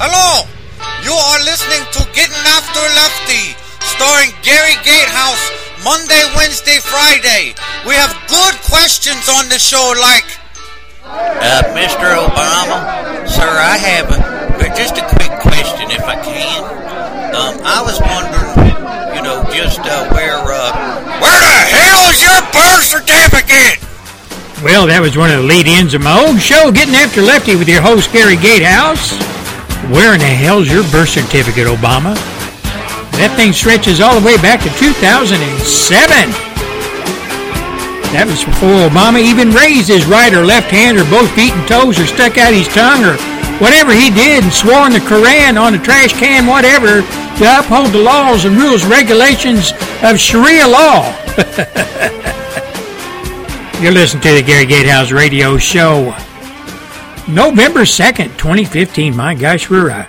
Hello! You are listening to Getting After Lefty, starring Gary Gatehouse, Monday, Wednesday, Friday. We have good questions on the show like... Uh, Mr. Obama, sir, I have a, just a quick question, if I can. Um, I was wondering, you know, just uh, where, uh, where the hell is your birth certificate? Well, that was one of the lead ins of my old show, Getting After Lefty, with your host, Gary Gatehouse. Where in the hell's your birth certificate, Obama? That thing stretches all the way back to 2007. That was before Obama even raised his right or left hand or both feet and toes or stuck out his tongue or whatever he did and swore in the Koran on the trash can, whatever, to uphold the laws and rules regulations of Sharia law. You're listening to the Gary Gatehouse Radio Show. November 2nd, 2015. My gosh, we're, uh,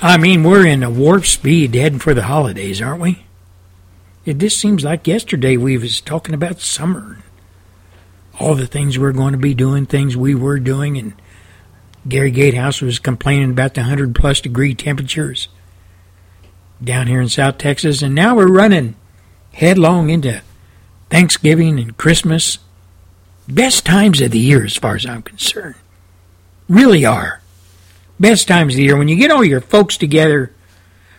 I mean, we're in a warp speed heading for the holidays, aren't we? It just seems like yesterday we was talking about summer. All the things we're going to be doing, things we were doing, and Gary Gatehouse was complaining about the 100 plus degree temperatures down here in South Texas, and now we're running headlong into Thanksgiving and Christmas. Best times of the year, as far as I'm concerned. Really are. Best times of the year. When you get all your folks together,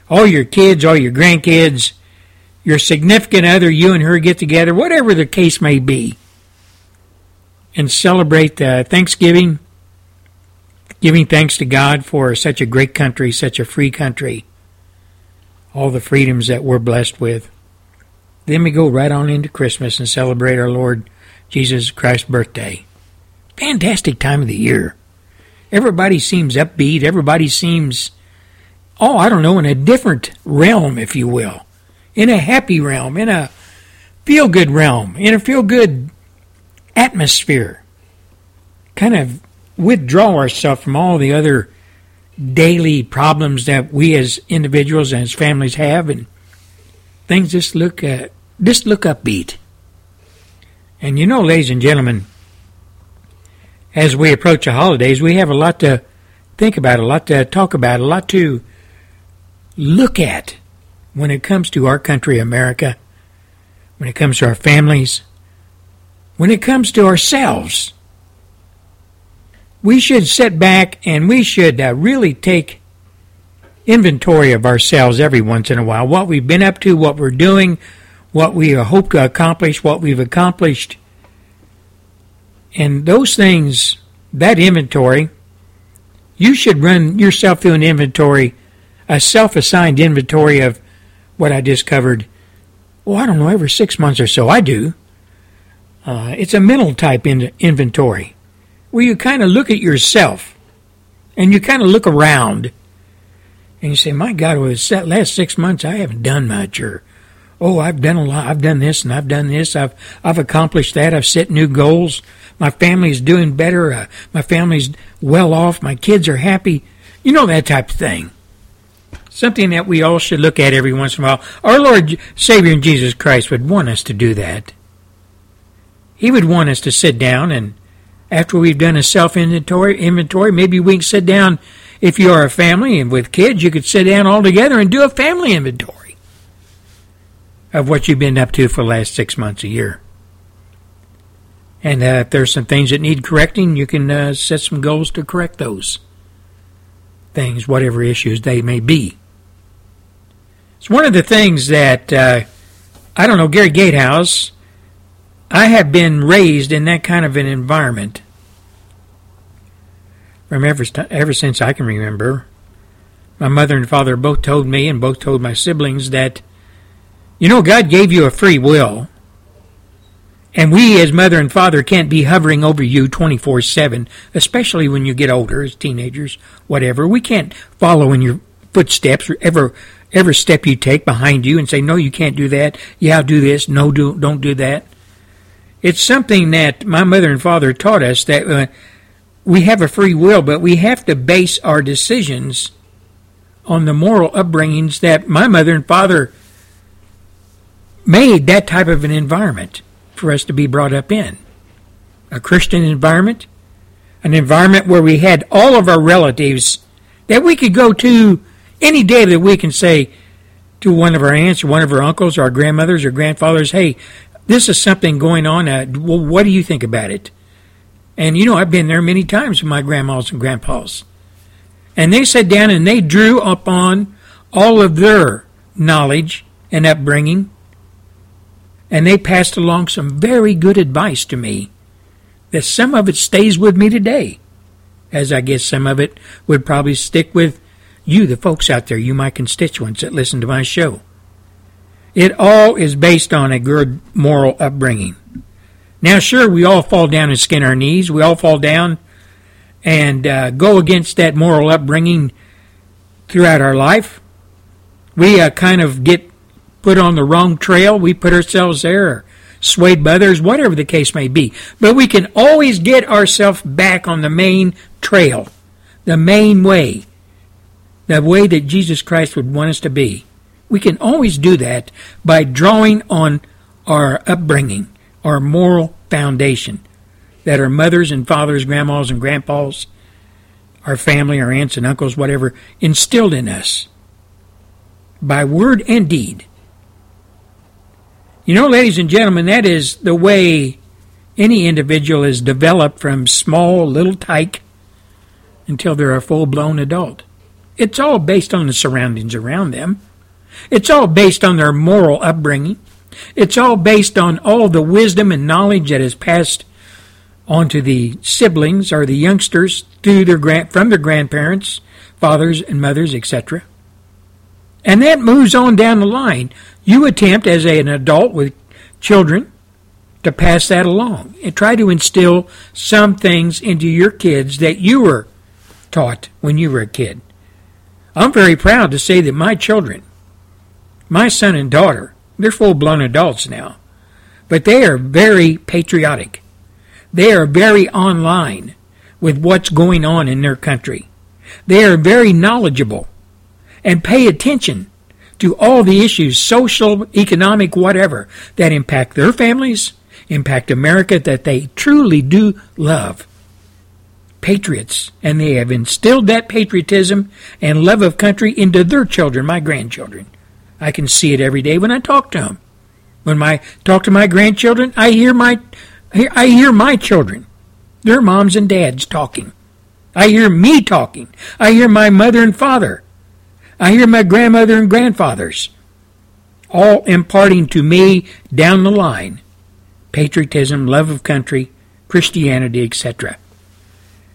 all your kids, all your grandkids, your significant other, you and her get together, whatever the case may be, and celebrate uh, Thanksgiving, giving thanks to God for such a great country, such a free country, all the freedoms that we're blessed with. Then we go right on into Christmas and celebrate our Lord Jesus Christ's birthday. Fantastic time of the year. Everybody seems upbeat. Everybody seems, oh, I don't know, in a different realm, if you will in a happy realm, in a feel good realm, in a feel good atmosphere. Kind of withdraw ourselves from all the other daily problems that we as individuals and as families have, and things just look uh, just look upbeat. And you know, ladies and gentlemen, as we approach the holidays, we have a lot to think about, a lot to talk about, a lot to look at when it comes to our country, America, when it comes to our families, when it comes to ourselves. We should sit back and we should uh, really take inventory of ourselves every once in a while. What we've been up to, what we're doing, what we hope to accomplish, what we've accomplished. And those things, that inventory, you should run yourself through an inventory, a self assigned inventory of what I discovered, well, I don't know, every six months or so. I do. Uh, it's a mental type in- inventory where you kind of look at yourself and you kind of look around and you say, my God, well, that last six months I haven't done much or, oh, I've done a lot. I've done this and I've done this. I've, I've accomplished that. I've set new goals. My family's doing better. Uh, my family's well off. My kids are happy. You know, that type of thing something that we all should look at every once in a while. Our Lord Savior and Jesus Christ would want us to do that. He would want us to sit down and after we've done a self inventory inventory, maybe we can sit down if you are a family and with kids, you could sit down all together and do a family inventory of what you've been up to for the last six months, a year. And uh, if there's some things that need correcting, you can uh, set some goals to correct those things, whatever issues they may be. It's one of the things that, uh, I don't know, Gary Gatehouse, I have been raised in that kind of an environment from ever, ever since I can remember. My mother and father both told me and both told my siblings that, you know, God gave you a free will. And we, as mother and father, can't be hovering over you 24 7, especially when you get older, as teenagers, whatever. We can't follow in your footsteps or ever every step you take behind you and say, no, you can't do that. Yeah, do this. No, do, don't do that. It's something that my mother and father taught us that uh, we have a free will, but we have to base our decisions on the moral upbringings that my mother and father made that type of an environment for us to be brought up in. A Christian environment, an environment where we had all of our relatives that we could go to any day of the week and say to one of our aunts or one of our uncles or our grandmothers or grandfathers, hey, this is something going on. Uh, well, what do you think about it? And you know, I've been there many times with my grandmas and grandpas. And they sat down and they drew upon all of their knowledge and upbringing. And they passed along some very good advice to me that some of it stays with me today, as I guess some of it would probably stick with you, the folks out there, you, my constituents that listen to my show. It all is based on a good moral upbringing. Now, sure, we all fall down and skin our knees. We all fall down and uh, go against that moral upbringing throughout our life. We uh, kind of get put on the wrong trail. We put ourselves there, swayed by others, whatever the case may be. But we can always get ourselves back on the main trail, the main way, the way that Jesus Christ would want us to be. We can always do that by drawing on our upbringing, our moral foundation that our mothers and fathers, grandmas and grandpas, our family, our aunts and uncles, whatever, instilled in us by word and deed. You know, ladies and gentlemen, that is the way any individual is developed from small little tyke until they're a full blown adult. It's all based on the surroundings around them. It's all based on their moral upbringing. It's all based on all the wisdom and knowledge that is passed on to the siblings or the youngsters through their from their grandparents, fathers and mothers, etc. And that moves on down the line. You attempt as an adult with children to pass that along and try to instill some things into your kids that you were taught when you were a kid. I'm very proud to say that my children my son and daughter, they're full blown adults now, but they are very patriotic. They are very online with what's going on in their country. They are very knowledgeable and pay attention to all the issues, social, economic, whatever, that impact their families, impact America, that they truly do love. Patriots, and they have instilled that patriotism and love of country into their children, my grandchildren. I can see it every day when I talk to them. When I talk to my grandchildren, I hear my I hear my children, their moms and dads talking. I hear me talking. I hear my mother and father. I hear my grandmother and grandfathers all imparting to me down the line patriotism, love of country, Christianity, etc.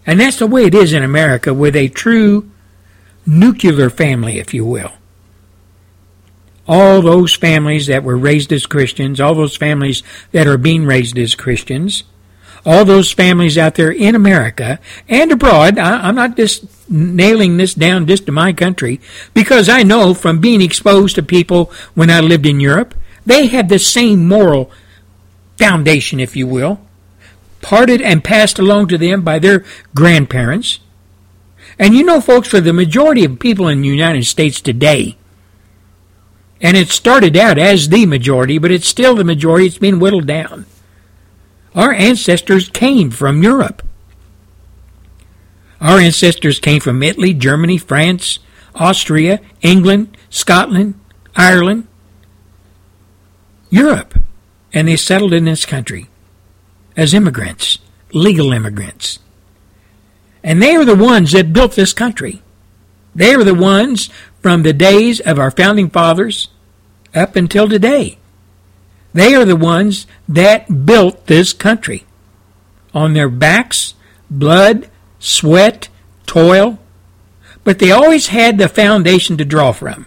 And that's the way it is in America with a true nuclear family, if you will all those families that were raised as Christians, all those families that are being raised as Christians, all those families out there in America and abroad. I, am not just nailing this down just to my country because I know from being exposed to people when I lived in Europe, they had the same moral foundation, if you will, parted and passed along to them by their grandparents. And you know, folks, for the majority of people in the United States today, and it started out as the majority, but it's still the majority. It's been whittled down. Our ancestors came from Europe. Our ancestors came from Italy, Germany, France, Austria, England, Scotland, Ireland, Europe. And they settled in this country as immigrants, legal immigrants. And they are the ones that built this country. They are the ones from the days of our founding fathers up until today. They are the ones that built this country. On their backs, blood, sweat, toil. But they always had the foundation to draw from.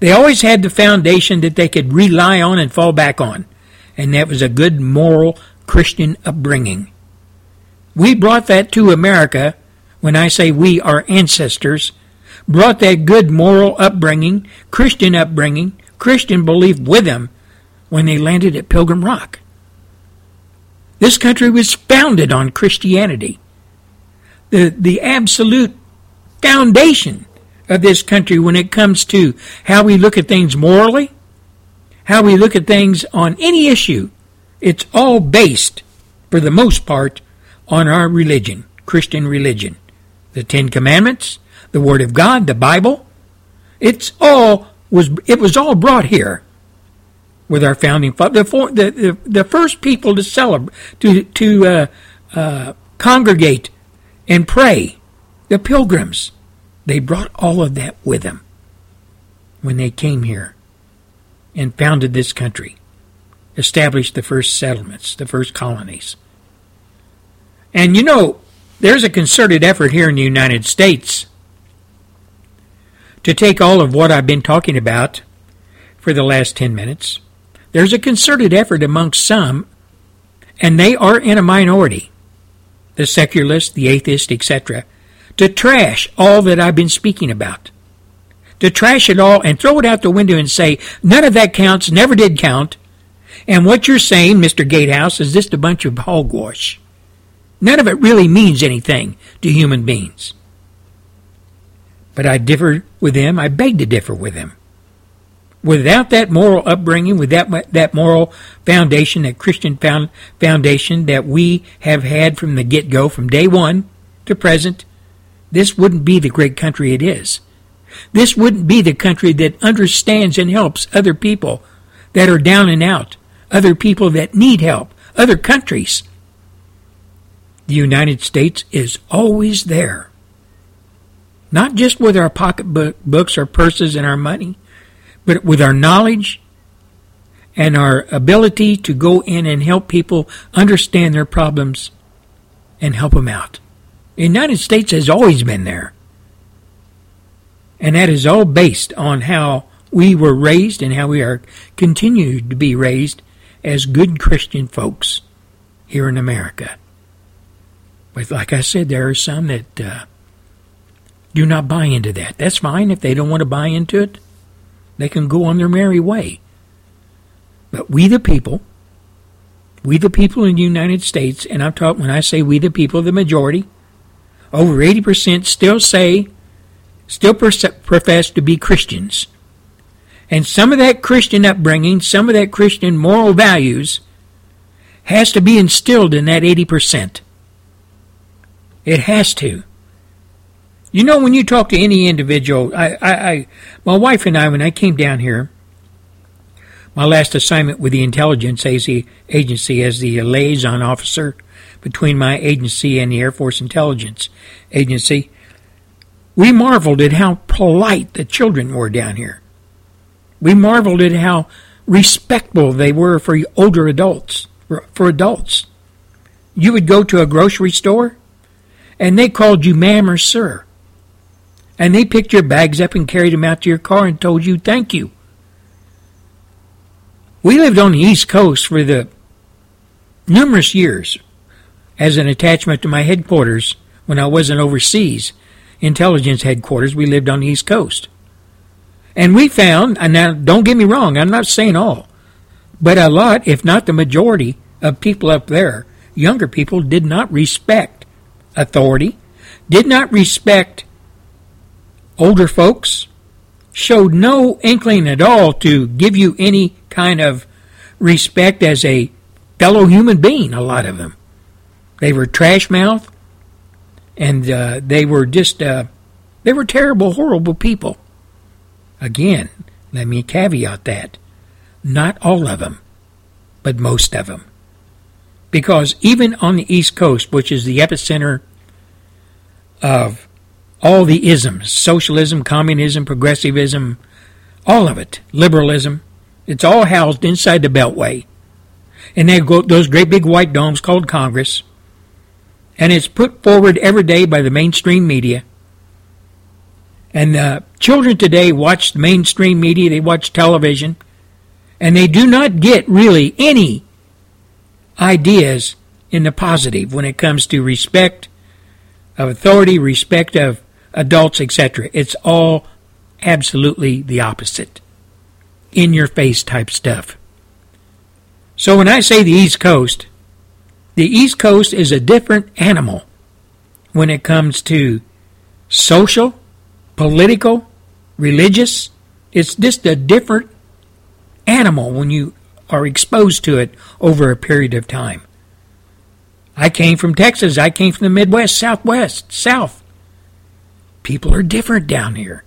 They always had the foundation that they could rely on and fall back on. And that was a good moral Christian upbringing. We brought that to America. When I say we, our ancestors, brought that good moral upbringing, Christian upbringing, Christian belief with them when they landed at Pilgrim Rock. This country was founded on Christianity. The, the absolute foundation of this country when it comes to how we look at things morally, how we look at things on any issue, it's all based, for the most part, on our religion, Christian religion the Ten Commandments, the Word of God, the Bible. It's all was it was all brought here with our founding father. The, the, the, the first people to celebrate, to, to uh, uh, congregate and pray, the pilgrims, they brought all of that with them when they came here and founded this country, established the first settlements, the first colonies. And you know, there's a concerted effort here in the United States to take all of what I've been talking about for the last 10 minutes. There's a concerted effort amongst some, and they are in a minority, the secularists, the atheists, etc., to trash all that I've been speaking about. To trash it all and throw it out the window and say, none of that counts, never did count, and what you're saying, Mr. Gatehouse, is just a bunch of hogwash. None of it really means anything to human beings. But I differ with them. I beg to differ with them. Without that moral upbringing, with that, that moral foundation, that Christian found, foundation that we have had from the get go, from day one to present, this wouldn't be the great country it is. This wouldn't be the country that understands and helps other people that are down and out, other people that need help, other countries. The United States is always there not just with our pocketbooks, our purses, and our money, but with our knowledge and our ability to go in and help people understand their problems and help them out. The United States has always been there. And that is all based on how we were raised and how we are continued to be raised as good Christian folks here in America. But like I said, there are some that uh, do not buy into that. That's fine if they don't want to buy into it. They can go on their merry way. But we the people, we the people in the United States, and I'm talking when I say we the people, the majority, over 80% still say, still profess to be Christians. And some of that Christian upbringing, some of that Christian moral values has to be instilled in that 80%. It has to. You know, when you talk to any individual, I, I, I, my wife and I, when I came down here, my last assignment with the intelligence agency as the liaison officer between my agency and the Air Force Intelligence Agency, we marveled at how polite the children were down here. We marveled at how respectful they were for older adults, for adults. You would go to a grocery store, and they called you ma'am or sir and they picked your bags up and carried them out to your car and told you thank you. We lived on the East Coast for the numerous years as an attachment to my headquarters when I wasn't overseas, intelligence headquarters. We lived on the East Coast. And we found, and now don't get me wrong, I'm not saying all, but a lot, if not the majority, of people up there, younger people, did not respect authority, did not respect older folks showed no inkling at all to give you any kind of respect as a fellow human being, a lot of them. They were trash mouth, and uh, they were just, uh, they were terrible, horrible people. Again, let me caveat that. Not all of them, but most of them. Because even on the East Coast, which is the epicenter of all the isms socialism, communism, progressivism, all of it, liberalism. It's all housed inside the Beltway. And they those great big white domes called Congress. And it's put forward every day by the mainstream media. And uh, children today watch the mainstream media, they watch television, and they do not get really any ideas in the positive when it comes to respect of authority, respect of adults, etc. It's all absolutely the opposite. In your face type stuff. So when I say the East Coast, the East Coast is a different animal when it comes to social, political, religious. It's just a different animal when you are exposed to it over a period of time. I came from Texas. I came from the Midwest, Southwest, South. People are different down here.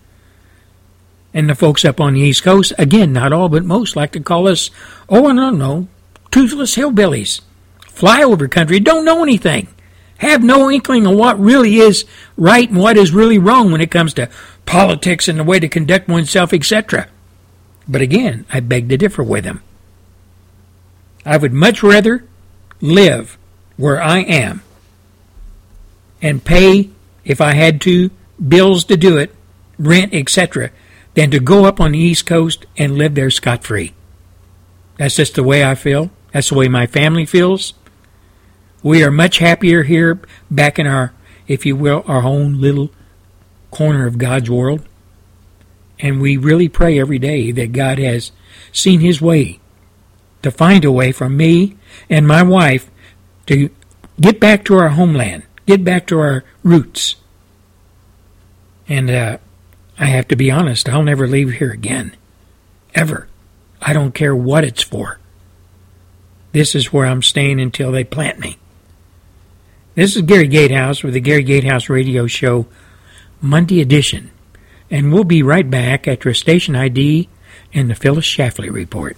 And the folks up on the East Coast, again, not all but most, like to call us, oh, don't know, toothless hillbillies. Flyover country, don't know anything. Have no inkling of what really is right and what is really wrong when it comes to politics and the way to conduct oneself, etc. But again, I beg to differ with them. I would much rather live where I am and pay, if I had to, bills to do it, rent, etc., than to go up on the East Coast and live there scot free. That's just the way I feel. That's the way my family feels. We are much happier here back in our, if you will, our own little corner of God's world. And we really pray every day that God has seen His way to find a way for me and my wife to get back to our homeland, get back to our roots. And uh, I have to be honest, I'll never leave here again. Ever. I don't care what it's for. This is where I'm staying until they plant me. This is Gary Gatehouse with the Gary Gatehouse Radio Show, Monday edition. And we'll be right back after a station ID and the Phyllis Schlafly Report.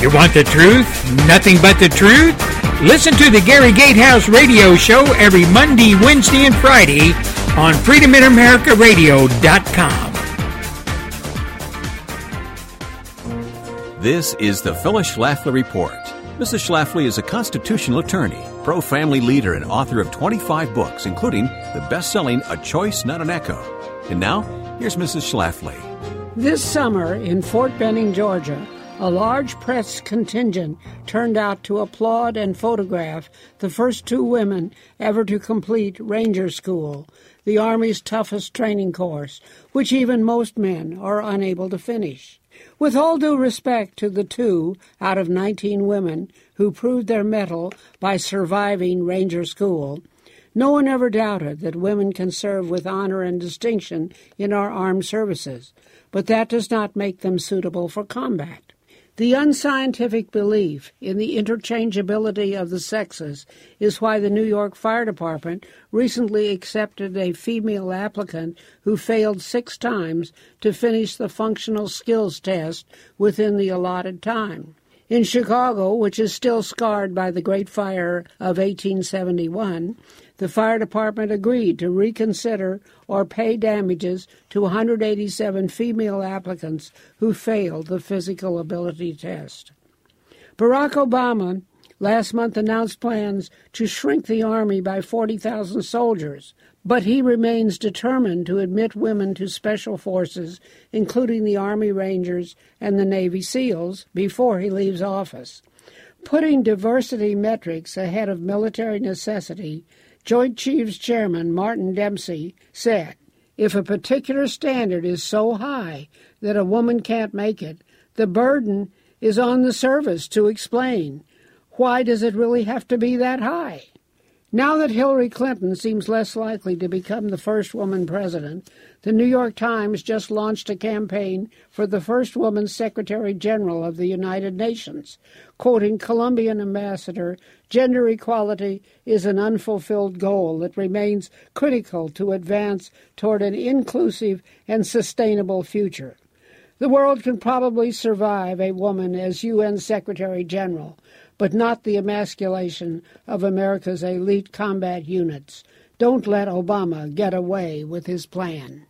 You want the truth? Nothing but the truth? Listen to the Gary Gatehouse Radio Show every Monday, Wednesday, and Friday on FreedomInAmericaRadio.com. This is the Phyllis Schlafly Report. Mrs. Schlafly is a constitutional attorney, pro family leader, and author of 25 books, including the best selling A Choice, Not an Echo. And now, here's Mrs. Schlafly. This summer in Fort Benning, Georgia, a large press contingent turned out to applaud and photograph the first two women ever to complete Ranger School, the Army's toughest training course, which even most men are unable to finish. With all due respect to the two out of 19 women who proved their mettle by surviving Ranger School, no one ever doubted that women can serve with honor and distinction in our armed services, but that does not make them suitable for combat. The unscientific belief in the interchangeability of the sexes is why the New York Fire Department recently accepted a female applicant who failed six times to finish the functional skills test within the allotted time. In Chicago, which is still scarred by the Great Fire of 1871, the fire department agreed to reconsider or pay damages to 187 female applicants who failed the physical ability test. Barack Obama last month announced plans to shrink the Army by 40,000 soldiers, but he remains determined to admit women to special forces, including the Army Rangers and the Navy SEALs, before he leaves office. Putting diversity metrics ahead of military necessity Joint Chiefs Chairman Martin Dempsey said, if a particular standard is so high that a woman can't make it, the burden is on the service to explain why does it really have to be that high? Now that Hillary Clinton seems less likely to become the first woman president, the New York Times just launched a campaign for the first woman Secretary General of the United Nations. Quoting Colombian ambassador, gender equality is an unfulfilled goal that remains critical to advance toward an inclusive and sustainable future. The world can probably survive a woman as UN Secretary General, but not the emasculation of America's elite combat units. Don't let Obama get away with his plan.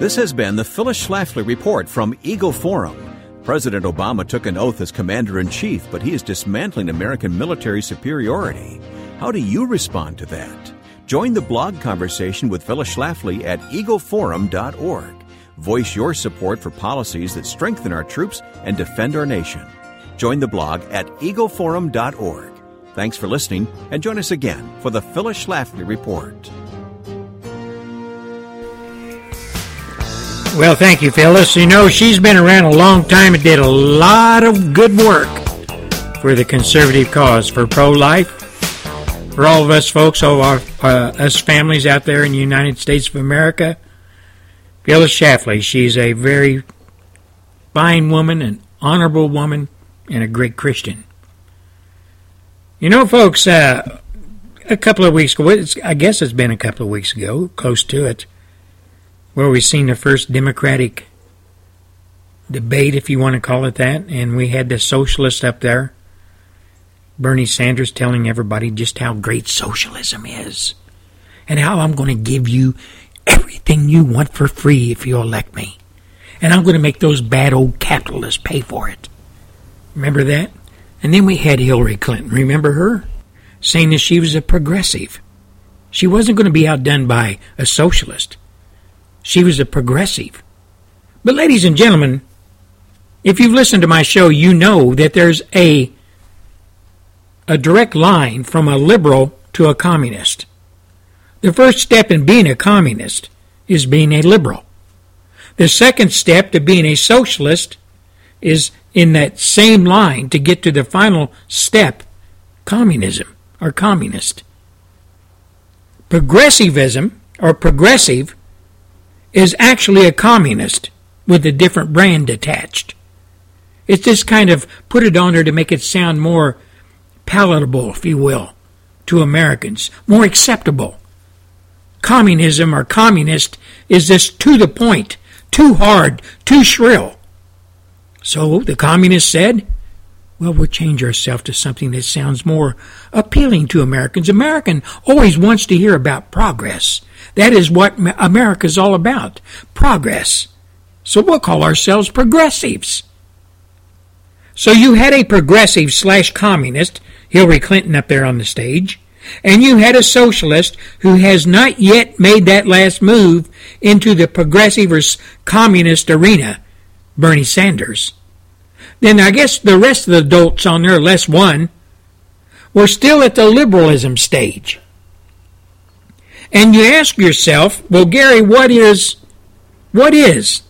This has been the Phyllis Schlafly Report from Eagle Forum. President Obama took an oath as Commander in Chief, but he is dismantling American military superiority. How do you respond to that? Join the blog conversation with Phyllis Schlafly at eagleforum.org. Voice your support for policies that strengthen our troops and defend our nation. Join the blog at eagleforum.org. Thanks for listening, and join us again for the Phyllis Schlafly Report. Well, thank you, Phyllis. You know, she's been around a long time and did a lot of good work for the conservative cause, for pro life, for all of us folks, all our, uh, us families out there in the United States of America. Phyllis Shafley, she's a very fine woman, an honorable woman, and a great Christian. You know, folks, uh, a couple of weeks ago, I guess it's been a couple of weeks ago, close to it, where we seen the first Democratic debate, if you want to call it that, and we had the socialist up there, Bernie Sanders, telling everybody just how great socialism is, and how I'm going to give you everything you want for free if you elect me, and I'm going to make those bad old capitalists pay for it. Remember that? And then we had Hillary Clinton. Remember her? Saying that she was a progressive. She wasn't going to be outdone by a socialist. She was a progressive. But, ladies and gentlemen, if you've listened to my show, you know that there's a a direct line from a liberal to a communist. The first step in being a communist is being a liberal. The second step to being a socialist is in that same line to get to the final step communism or communist. Progressivism or progressive is actually a communist with a different brand attached. It's just kind of put it on there to make it sound more palatable, if you will, to Americans, more acceptable. Communism or communist is just to the point, too hard, too shrill. So the communists said, well, we'll change ourselves to something that sounds more appealing to Americans. American always wants to hear about progress. That is what America's all about. Progress. So we'll call ourselves progressives. So you had a progressive slash communist, Hillary Clinton up there on the stage, and you had a socialist who has not yet made that last move into the progressive or communist arena, Bernie Sanders. Then I guess the rest of the adults on there, less one, were still at the liberalism stage. And you ask yourself, well, Gary, what is, what is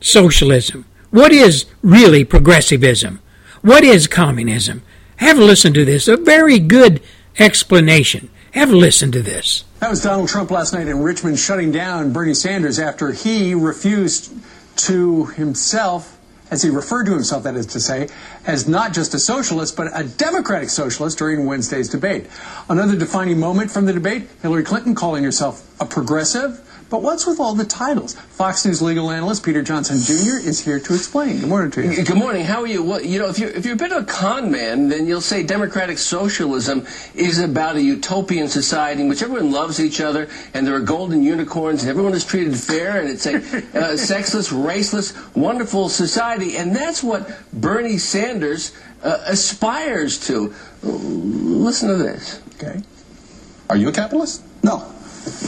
socialism? What is really progressivism? What is communism? Have a listen to this. A very good explanation. Have a listen to this. That was Donald Trump last night in Richmond shutting down Bernie Sanders after he refused to himself, as he referred to himself, that is to say, as not just a socialist, but a democratic socialist during Wednesday's debate. Another defining moment from the debate Hillary Clinton calling herself a progressive but what's with all the titles? Fox News legal analyst Peter Johnson Jr. is here to explain. Good morning to you. Good morning. How are you? Well, you know, if you're, if you're a bit of a con man, then you'll say democratic socialism is about a utopian society in which everyone loves each other and there are golden unicorns and everyone is treated fair and it's a uh, sexless, raceless, wonderful society. And that's what Bernie Sanders uh, aspires to. Listen to this. Okay. Are you a capitalist? No.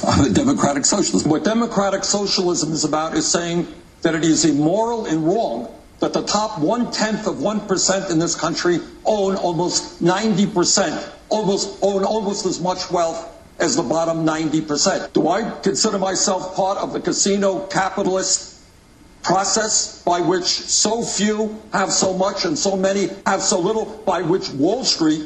I'm a democratic socialist. What democratic socialism is about is saying that it is immoral and wrong that the top one tenth of one percent in this country own almost ninety percent, almost own almost as much wealth as the bottom ninety percent. Do I consider myself part of the casino capitalist process by which so few have so much and so many have so little, by which Wall Street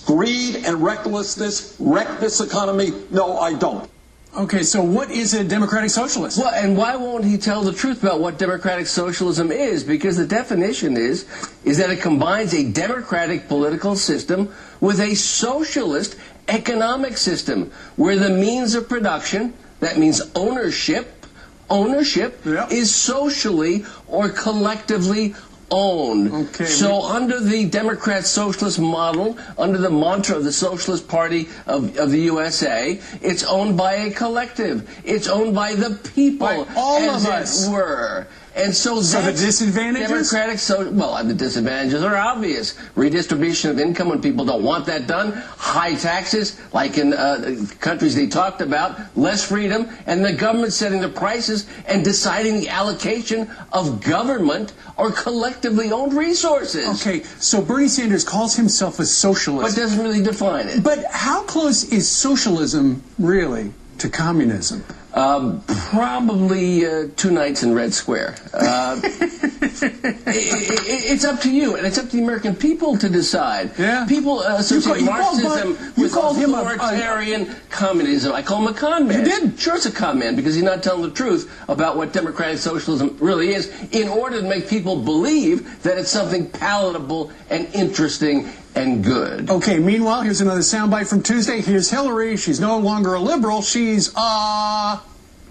greed and recklessness wreck this economy? No, I don't. Okay, so what is a democratic socialist? Well, and why won't he tell the truth about what democratic socialism is? Because the definition is is that it combines a democratic political system with a socialist economic system where the means of production, that means ownership, ownership yep. is socially or collectively own. Okay. So under the Democrat socialist model, under the mantra of the Socialist Party of, of the USA, it's owned by a collective. It's owned by the people. By all as of us. It were. And so, so the disadvantages? Democratic, so, well, the disadvantages are obvious. Redistribution of income when people don't want that done. High taxes, like in uh, countries they talked about. Less freedom. And the government setting the prices and deciding the allocation of government or collectively owned resources. Okay, so Bernie Sanders calls himself a socialist. But doesn't really define it. But how close is socialism really to communism? Um, probably uh, two nights in Red Square. Uh, it, it, it's up to you, and it's up to the American people to decide. Yeah. People uh, associate you Marxism called, you with called authoritarian him a, a, communism. I call him a con man. You did? Sure, it's a con man because he's not telling the truth about what democratic socialism really is in order to make people believe that it's something palatable and interesting and good. Okay, meanwhile, here's another soundbite from Tuesday. Here's Hillary. She's no longer a liberal. She's, uh.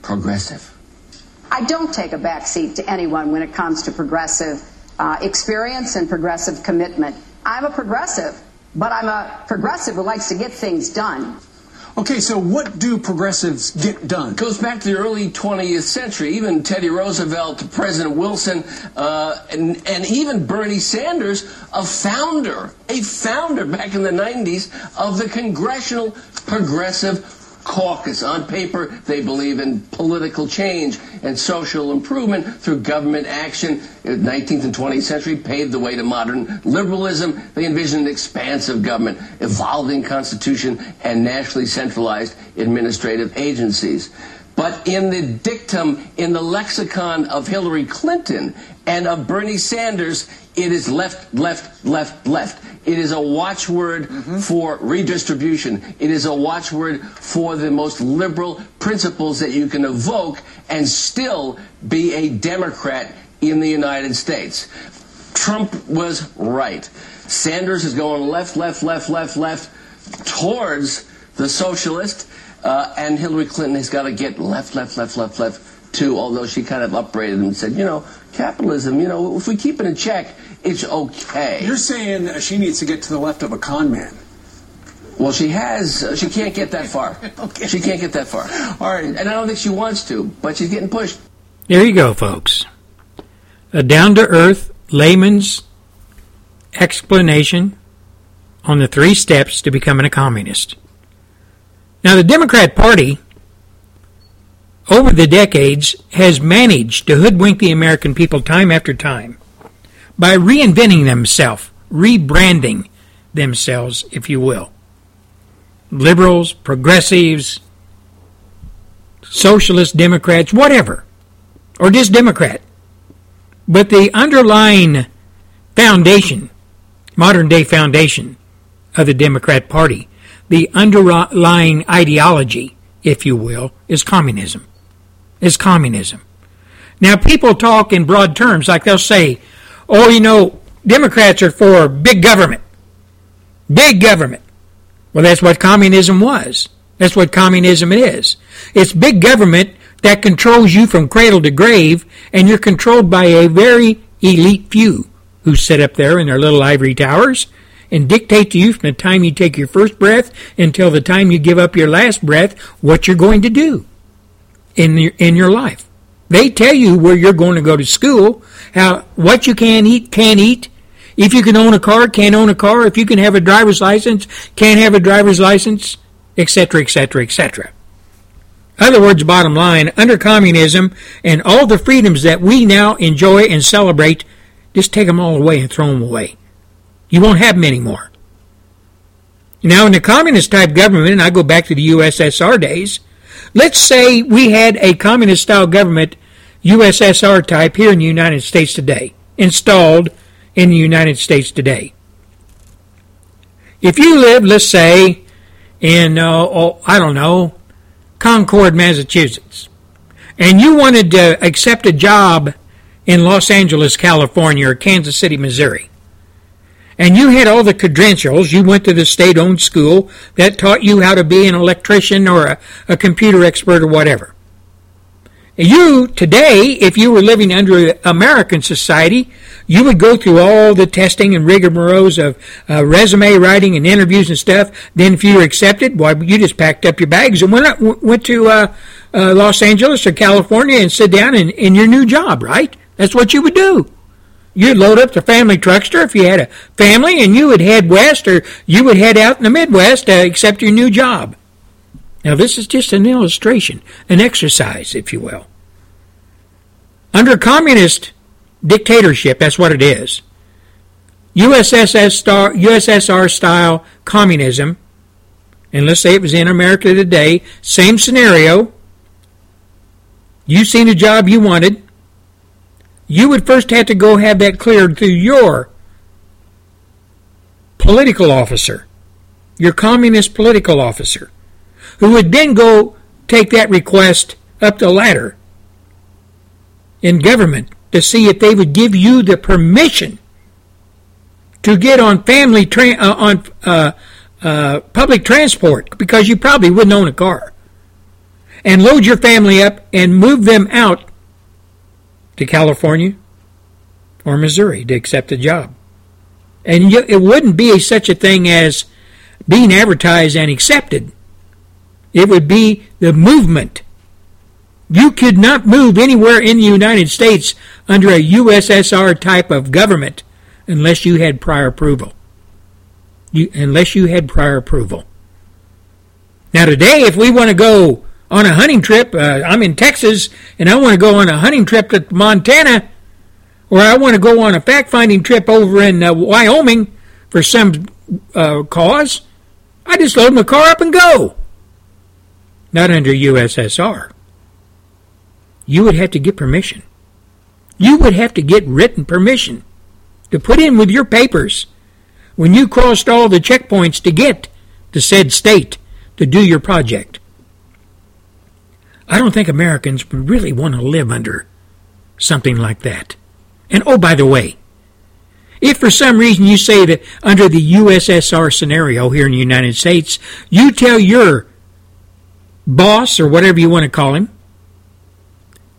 Progressive. I don't take a backseat to anyone when it comes to progressive uh, experience and progressive commitment. I'm a progressive, but I'm a progressive who likes to get things done. Okay, so what do progressives get done? Goes back to the early 20th century. Even Teddy Roosevelt, President Wilson, uh, and, and even Bernie Sanders, a founder, a founder back in the 90s of the Congressional Progressive caucus. On paper, they believe in political change and social improvement through government action. The 19th and 20th century paved the way to modern liberalism. They envisioned an expansive government, evolving constitution, and nationally centralized administrative agencies. But in the dictum, in the lexicon of Hillary Clinton and of Bernie Sanders, it is left, left, left, left. It is a watchword mm-hmm. for redistribution. It is a watchword for the most liberal principles that you can evoke and still be a Democrat in the United States. Trump was right. Sanders is going left, left, left, left, left towards the socialist, uh, and Hillary Clinton has got to get left, left, left, left, left too, although she kind of upbraided him and said, you know, capitalism, you know, if we keep it in check, it's okay. You're saying she needs to get to the left of a con man. Well, she has. Uh, she can't get that far. okay. She can't get that far. All right. And I don't think she wants to, but she's getting pushed. There you go, folks. A down to earth layman's explanation on the three steps to becoming a communist. Now, the Democrat Party, over the decades, has managed to hoodwink the American people time after time by reinventing themselves, rebranding themselves, if you will. Liberals, progressives, socialist Democrats, whatever, or just Democrat. But the underlying foundation, modern day foundation of the Democrat Party, the underlying ideology, if you will, is communism. Is communism. Now, people talk in broad terms, like they'll say, oh, you know, Democrats are for big government. Big government. Well, that's what communism was. That's what communism is. It's big government that controls you from cradle to grave, and you're controlled by a very elite few who sit up there in their little ivory towers and dictate to you from the time you take your first breath until the time you give up your last breath what you're going to do in your, in your life. They tell you where you're going to go to school, how what you can eat, can't eat. If you can own a car, can't own a car. If you can have a driver's license, can't have a driver's license, etc., etc., etc. Other words, bottom line, under communism and all the freedoms that we now enjoy and celebrate, just take them all away and throw them away. You won't have them anymore. Now, in the communist type government, and I go back to the USSR days, let's say we had a communist style government USSR type here in the United States today, installed in the United States today. If you live, let's say, in, uh, oh, I don't know, Concord, Massachusetts, and you wanted to accept a job in Los Angeles, California, or Kansas City, Missouri, and you had all the credentials, you went to the state owned school that taught you how to be an electrician or a, a computer expert or whatever. You, today, if you were living under American society, you would go through all the testing and rigmaroles of uh, resume writing and interviews and stuff. Then, if you were accepted, why, you just packed up your bags and went, went to uh, uh, Los Angeles or California and sit down in, in your new job, right? That's what you would do. You'd load up the family truckster if you had a family, and you would head west or you would head out in the Midwest to accept your new job. Now, this is just an illustration, an exercise, if you will. Under communist dictatorship, that's what it is. USSR, USSR style communism, and let's say it was in America today, same scenario. You seen a job you wanted. You would first have to go have that cleared through your political officer, your communist political officer who would then go take that request up the ladder in government to see if they would give you the permission to get on family tra- uh, on uh, uh, public transport because you probably wouldn't own a car, and load your family up and move them out to California or Missouri to accept a job. And you, it wouldn't be such a thing as being advertised and accepted. It would be the movement. You could not move anywhere in the United States under a USSR type of government unless you had prior approval. You, unless you had prior approval. Now today, if we want to go on a hunting trip, uh, I'm in Texas and I want to go on a hunting trip to Montana, or I want to go on a fact-finding trip over in uh, Wyoming for some uh, cause, I just load my car up and go. Not under USSR. You would have to get permission. You would have to get written permission to put in with your papers when you crossed all the checkpoints to get to said state to do your project. I don't think Americans would really want to live under something like that. And oh, by the way, if for some reason you say that under the USSR scenario here in the United States, you tell your boss or whatever you want to call him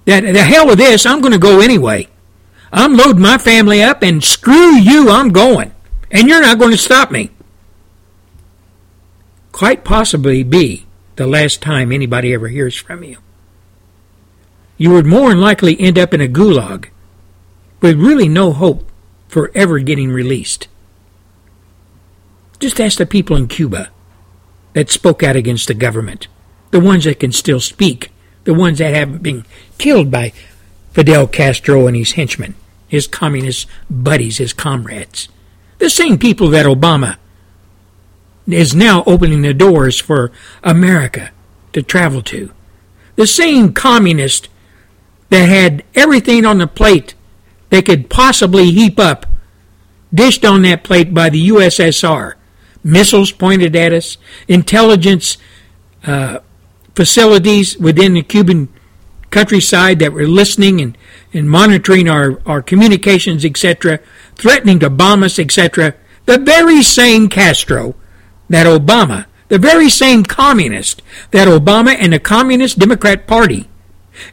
that the hell with this, I'm going to go anyway. I'm loading my family up and screw you, I'm going. And you're not going to stop me. Quite possibly be the last time anybody ever hears from you. You would more than likely end up in a gulag with really no hope for ever getting released. Just ask the people in Cuba that spoke out against the government, the ones that can still speak, the ones that haven't been killed by Fidel Castro and his henchmen, his communist buddies, his comrades. The same people that Obama is now opening the doors for America to travel to. The same communist that had everything on the plate they could possibly heap up, dished on that plate by the USSR. Missiles pointed at us, intelligence uh, facilities within the Cuban countryside that were listening and, and monitoring our, our communications, etc., threatening to bomb us, etc. The very same Castro that Obama, the very same communist that Obama and the Communist Democrat Party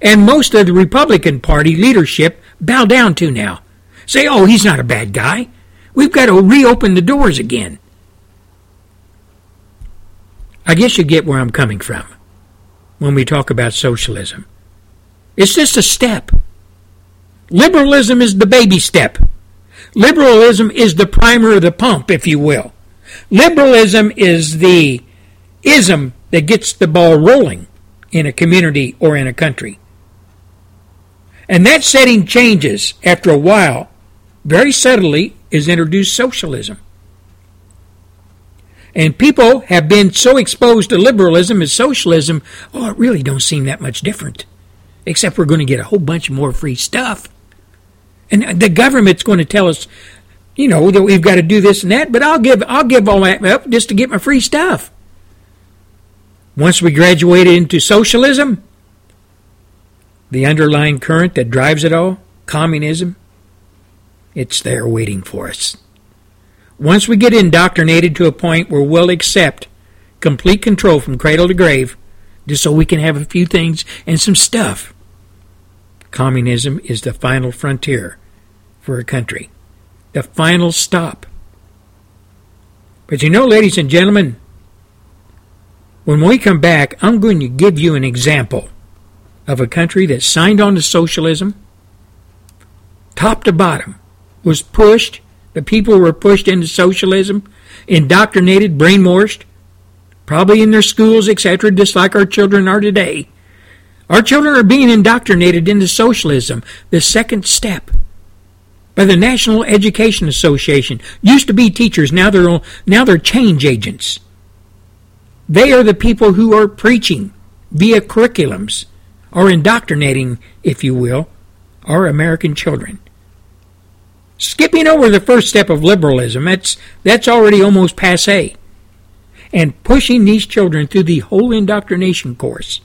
and most of the Republican Party leadership bow down to now. Say, oh, he's not a bad guy. We've got to reopen the doors again. I guess you get where I'm coming from when we talk about socialism. It's just a step. Liberalism is the baby step. Liberalism is the primer of the pump, if you will. Liberalism is the ism that gets the ball rolling in a community or in a country. And that setting changes after a while. Very subtly is introduced socialism. And people have been so exposed to liberalism and socialism, oh, it really don't seem that much different. Except we're going to get a whole bunch more free stuff. And the government's going to tell us, you know, that we've got to do this and that, but I'll give I'll give all that up just to get my free stuff. Once we graduated into socialism, the underlying current that drives it all, communism, it's there waiting for us. Once we get indoctrinated to a point where we'll accept complete control from cradle to grave, just so we can have a few things and some stuff, communism is the final frontier for a country, the final stop. But you know, ladies and gentlemen, when we come back, I'm going to give you an example of a country that signed on to socialism, top to bottom, was pushed, the people were pushed into socialism, indoctrinated, brainwashed, probably in their schools, etc., just like our children are today. Our children are being indoctrinated into socialism, the second step. By the National Education Association, used to be teachers, now they're now they're change agents. They are the people who are preaching via curriculums or indoctrinating, if you will, our American children. Skipping over the first step of liberalism, that's, that's already almost passe. And pushing these children through the whole indoctrination course,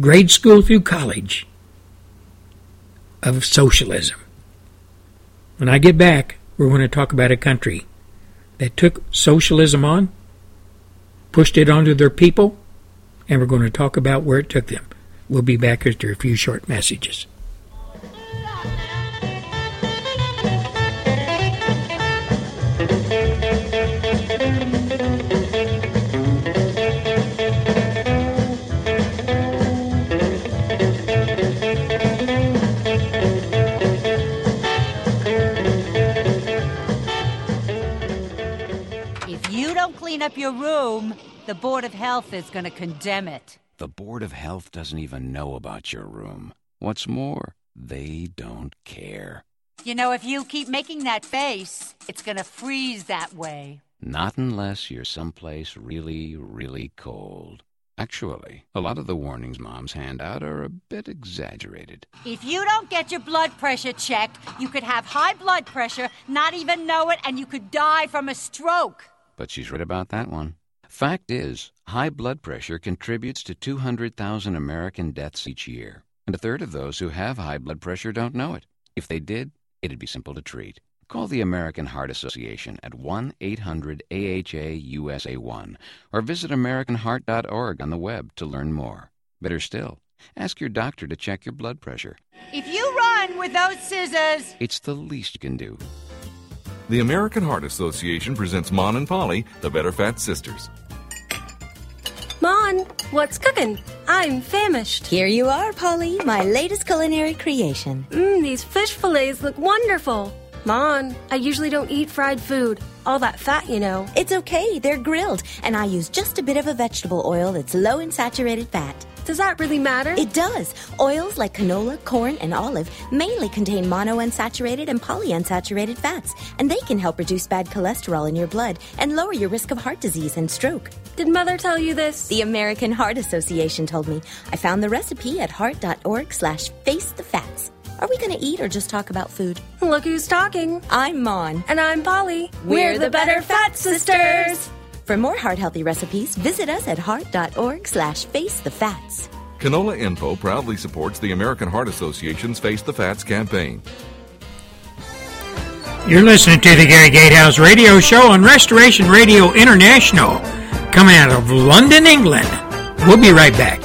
grade school through college, of socialism. When I get back, we're going to talk about a country that took socialism on, pushed it onto their people, and we're going to talk about where it took them. We'll be back after a few short messages. Clean up your room, the Board of Health is going to condemn it. The Board of Health doesn't even know about your room. What's more, they don't care. You know, if you keep making that face, it's going to freeze that way. Not unless you're someplace really, really cold. Actually, a lot of the warnings moms hand out are a bit exaggerated. If you don't get your blood pressure checked, you could have high blood pressure, not even know it, and you could die from a stroke but she's right about that one. Fact is, high blood pressure contributes to 200,000 American deaths each year, and a third of those who have high blood pressure don't know it. If they did, it'd be simple to treat. Call the American Heart Association at 1 800 AHA USA 1 or visit AmericanHeart.org on the web to learn more. Better still, ask your doctor to check your blood pressure. If you run with those scissors, it's the least you can do. The American Heart Association presents Mon and Polly, the Better Fat Sisters. Mon, what's cooking? I'm famished. Here you are, Polly, my latest culinary creation. Mmm, these fish fillets look wonderful. Mon, I usually don't eat fried food. All that fat, you know. It's okay, they're grilled, and I use just a bit of a vegetable oil that's low in saturated fat. Does that really matter? It does. Oils like canola, corn, and olive mainly contain monounsaturated and polyunsaturated fats, and they can help reduce bad cholesterol in your blood and lower your risk of heart disease and stroke. Did Mother tell you this? The American Heart Association told me. I found the recipe at heart.org slash face the fats. Are we going to eat or just talk about food? Look who's talking. I'm Mon. And I'm Polly. We're, We're the, the Better Fat Sisters. For more heart-healthy recipes, visit us at heart.org slash face the fats. Canola Info proudly supports the American Heart Association's Face the Fats campaign. You're listening to the Gary Gatehouse radio show on Restoration Radio International, coming out of London, England. We'll be right back.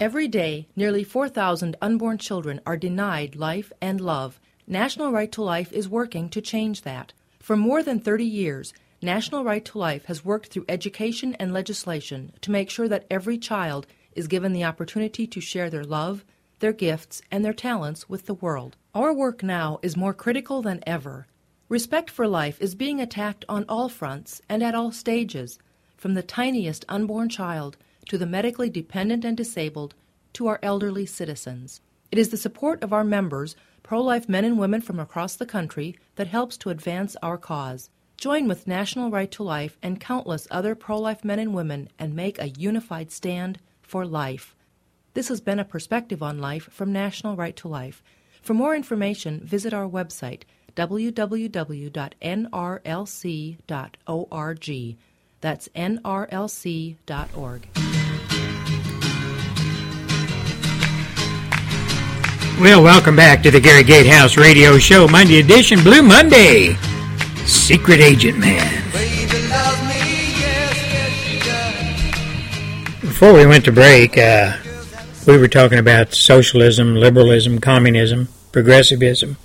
Every day, nearly 4,000 unborn children are denied life and love National Right to Life is working to change that. For more than 30 years, National Right to Life has worked through education and legislation to make sure that every child is given the opportunity to share their love, their gifts, and their talents with the world. Our work now is more critical than ever. Respect for life is being attacked on all fronts and at all stages, from the tiniest unborn child to the medically dependent and disabled to our elderly citizens. It is the support of our members pro life men and women from across the country that helps to advance our cause. Join with National Right to Life and countless other pro life men and women and make a unified stand for life. This has been a perspective on life from National Right to Life. For more information, visit our website www.nrlc.org. That's nrlc.org. Well, welcome back to the Gary Gatehouse Radio Show, Monday edition, Blue Monday. Secret Agent Man. Before we went to break, uh, we were talking about socialism, liberalism, communism, progressivism,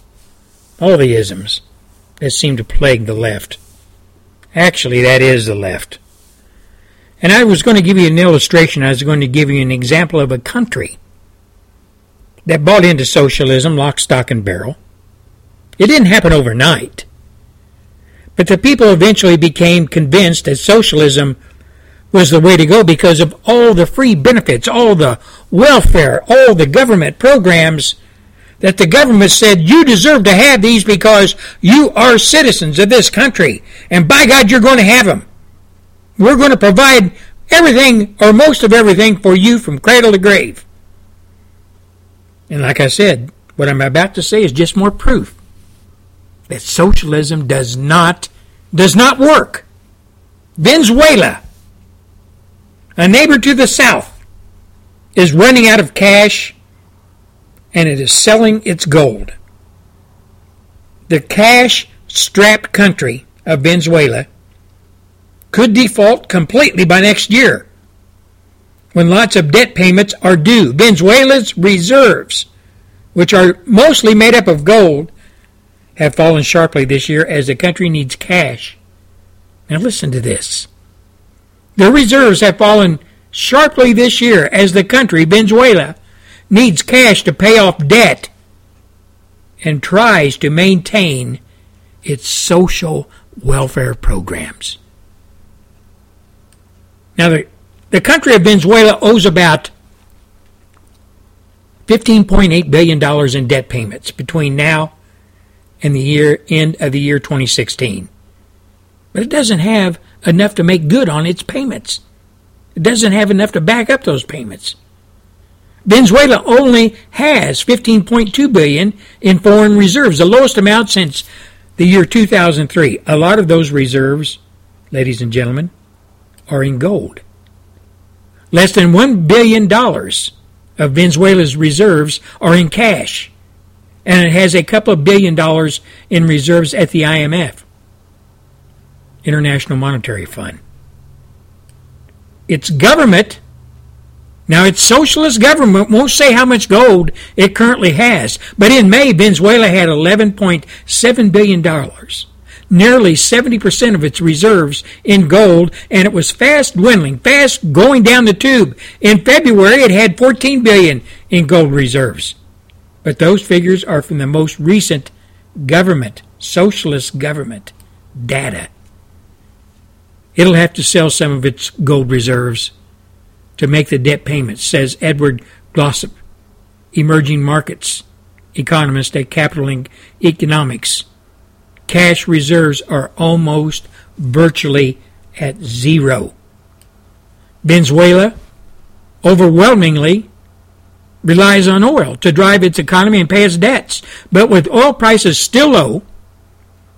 all the isms that seem to plague the left. Actually, that is the left. And I was going to give you an illustration. I was going to give you an example of a country that bought into socialism lock, stock, and barrel. It didn't happen overnight. But the people eventually became convinced that socialism was the way to go because of all the free benefits, all the welfare, all the government programs that the government said you deserve to have these because you are citizens of this country. And by God, you're going to have them. We're going to provide everything or most of everything for you from cradle to grave. And like I said, what I'm about to say is just more proof that socialism does not does not work. Venezuela, a neighbor to the south, is running out of cash and it is selling its gold. The cash strapped country of Venezuela could default completely by next year when lots of debt payments are due. Venezuela's reserves, which are mostly made up of gold, have fallen sharply this year as the country needs cash. Now listen to this. The reserves have fallen sharply this year as the country, Venezuela, needs cash to pay off debt and tries to maintain its social welfare programs. Now, the, the country of Venezuela owes about $15.8 billion in debt payments between now and the year end of the year 2016. But it doesn't have enough to make good on its payments. It doesn't have enough to back up those payments. Venezuela only has 15.2 billion in foreign reserves, the lowest amount since the year 2003. A lot of those reserves, ladies and gentlemen, are in gold. Less than 1 billion dollars of Venezuela's reserves are in cash, and it has a couple of billion dollars in reserves at the IMF, International Monetary Fund. Its government. Now, its socialist government. Won't say how much gold it currently has, but in May, Venezuela had $11.7 billion, nearly 70% of its reserves in gold, and it was fast dwindling, fast going down the tube. In February, it had 14 billion in gold reserves. But those figures are from the most recent government, socialist government data. It'll have to sell some of its gold reserves to make the debt payments, says Edward Glossop, emerging markets economist at Capital Economics. Cash reserves are almost virtually at zero. Venezuela overwhelmingly relies on oil to drive its economy and pay its debts. But with oil prices still low,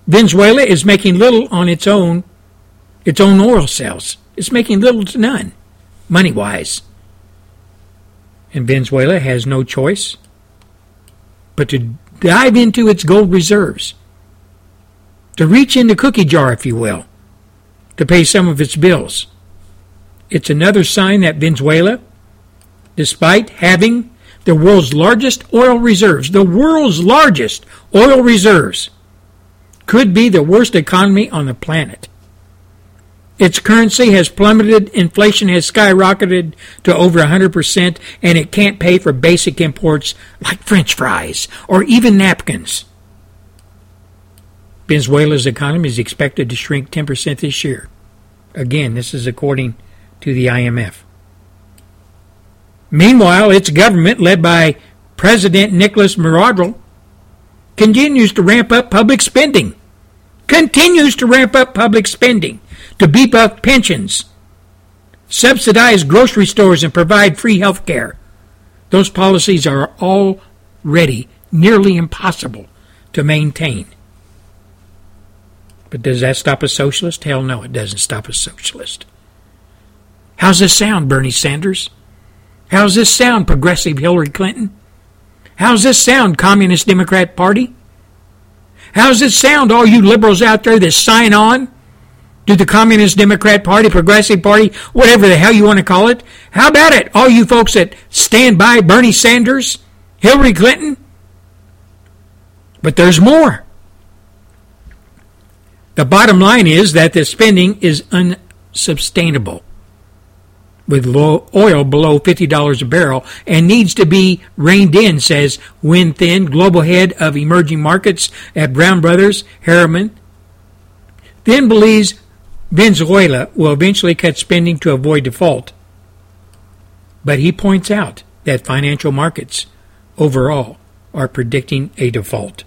Venezuela is making little on its own its own oil sales. It's making little to none money wise. And Venezuela has no choice but to dive into its gold reserves, to reach in the cookie jar, if you will, to pay some of its bills. It's another sign that Venezuela, despite having the world's largest oil reserves, the world's largest oil reserves, could be the worst economy on the planet. Its currency has plummeted, inflation has skyrocketed to over 100%, and it can't pay for basic imports like french fries or even napkins. Venezuela's economy is expected to shrink 10% this year. Again, this is according to the IMF. Meanwhile, its government, led by President Nicolas Maduro, continues to ramp up public spending. Continues to ramp up public spending to beef up pensions, subsidize grocery stores, and provide free health care. Those policies are already nearly impossible to maintain. But does that stop a socialist? Hell no, it doesn't stop a socialist. How's this sound, Bernie Sanders? How's this sound, progressive Hillary Clinton? How's this sound, Communist Democrat Party? How's this sound, all you liberals out there that sign on to the Communist Democrat Party, Progressive Party, whatever the hell you want to call it. How about it, all you folks that stand by Bernie Sanders, Hillary Clinton? But there's more. The bottom line is that the spending is unsustainable with oil below $50 a barrel and needs to be reined in, says Win Thin, global head of emerging markets at Brown Brothers Harriman. Thin believes Venezuela will eventually cut spending to avoid default. But he points out that financial markets overall are predicting a default,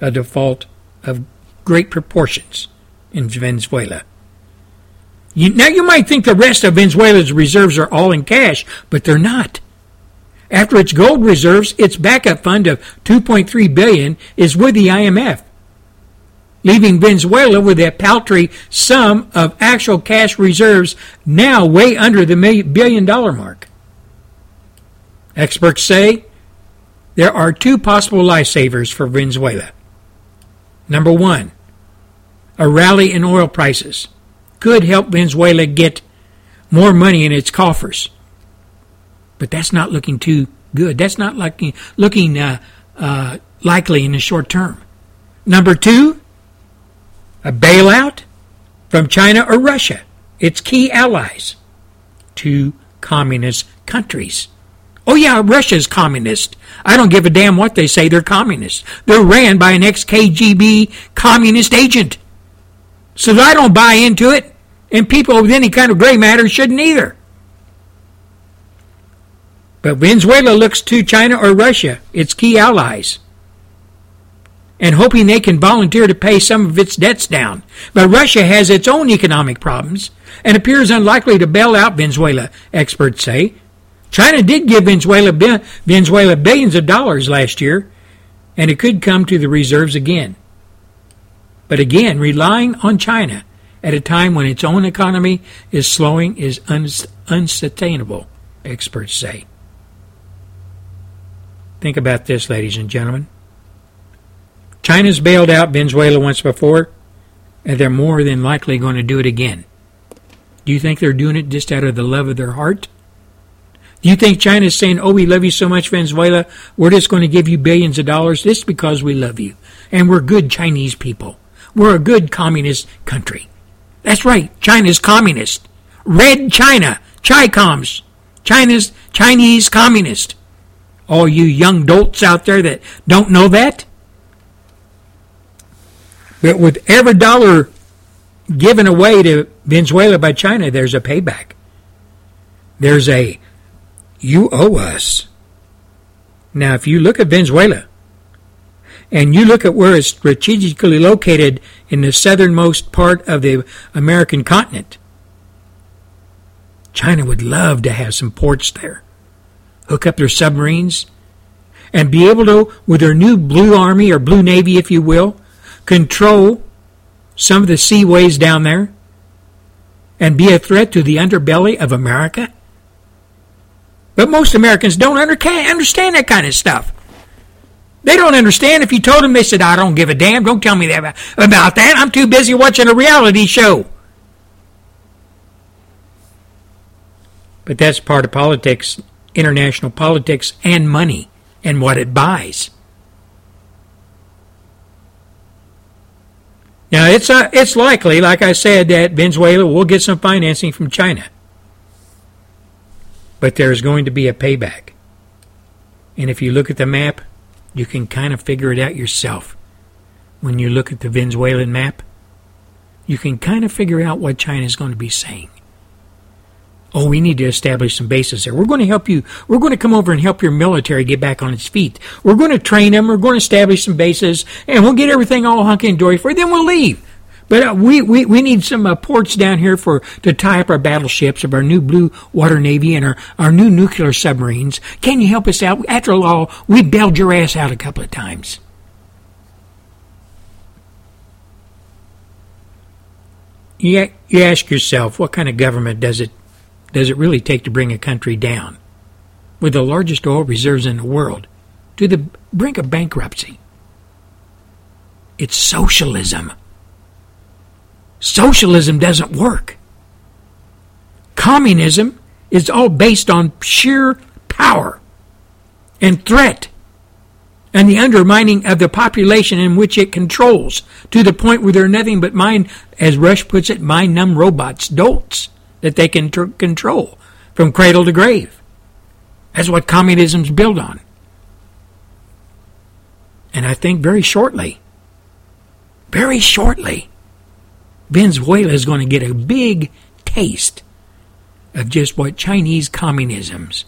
a default of great proportions in Venezuela. You, now you might think the rest of Venezuela's reserves are all in cash, but they're not. After its gold reserves, its backup fund of 2.3 billion is with the IMF leaving Venezuela with a paltry sum of actual cash reserves now way under the billion dollar mark. Experts say there are two possible lifesavers for Venezuela. Number one, a rally in oil prices could help Venezuela get more money in its coffers. But that's not looking too good. That's not looking, looking uh, uh, likely in the short term. Number two, a bailout from China or Russia, its key allies, two communist countries. Oh, yeah, Russia's communist. I don't give a damn what they say, they're communists. They're ran by an ex KGB communist agent. So I don't buy into it, and people with any kind of gray matter shouldn't either. But Venezuela looks to China or Russia, its key allies, and hoping they can volunteer to pay some of its debts down. But Russia has its own economic problems and appears unlikely to bail out Venezuela, experts say. China did give Venezuela, Venezuela billions of dollars last year, and it could come to the reserves again. But again, relying on China at a time when its own economy is slowing is unsustainable, experts say. Think about this, ladies and gentlemen. China's bailed out Venezuela once before, and they're more than likely going to do it again. Do you think they're doing it just out of the love of their heart? You think China's saying, oh, we love you so much, Venezuela, we're just going to give you billions of dollars just because we love you, and we're good Chinese people? We're a good communist country. That's right, China's communist. Red China, Chicoms, China's Chinese communist. All you young dolts out there that don't know that, but with every dollar given away to Venezuela by China, there's a payback. There's a, you owe us. Now, if you look at Venezuela, and you look at where it's strategically located in the southernmost part of the American continent, China would love to have some ports there. Hook up their submarines and be able to, with their new blue army or blue navy, if you will, control some of the seaways down there and be a threat to the underbelly of America? But most Americans don't understand that kind of stuff. They don't understand. If you told them, they said, I don't give a damn. Don't tell me that about that. I'm too busy watching a reality show. But that's part of politics, international politics, and money and what it buys. Now, it's, uh, it's likely, like I said, that Venezuela will get some financing from China. But there's going to be a payback. And if you look at the map, you can kind of figure it out yourself. When you look at the Venezuelan map, you can kind of figure out what China is going to be saying oh, we need to establish some bases there. We're going to help you. We're going to come over and help your military get back on its feet. We're going to train them. We're going to establish some bases, and we'll get everything all hunky and dory for you. Then we'll leave. But uh, we, we, we need some uh, ports down here for to tie up our battleships of our new blue water navy and our, our new nuclear submarines. Can you help us out? After all, we bailed your ass out a couple of times. You, you ask yourself, what kind of government does it does it really take to bring a country down, with the largest oil reserves in the world, to the brink of bankruptcy? It's socialism. Socialism doesn't work. Communism is all based on sheer power and threat and the undermining of the population in which it controls to the point where they're nothing but mind, as Rush puts it, mind numb robots, dolts that they can tr- control from cradle to grave. That's what communism's built on. And I think very shortly, very shortly, Venezuela is going to get a big taste of just what Chinese communism's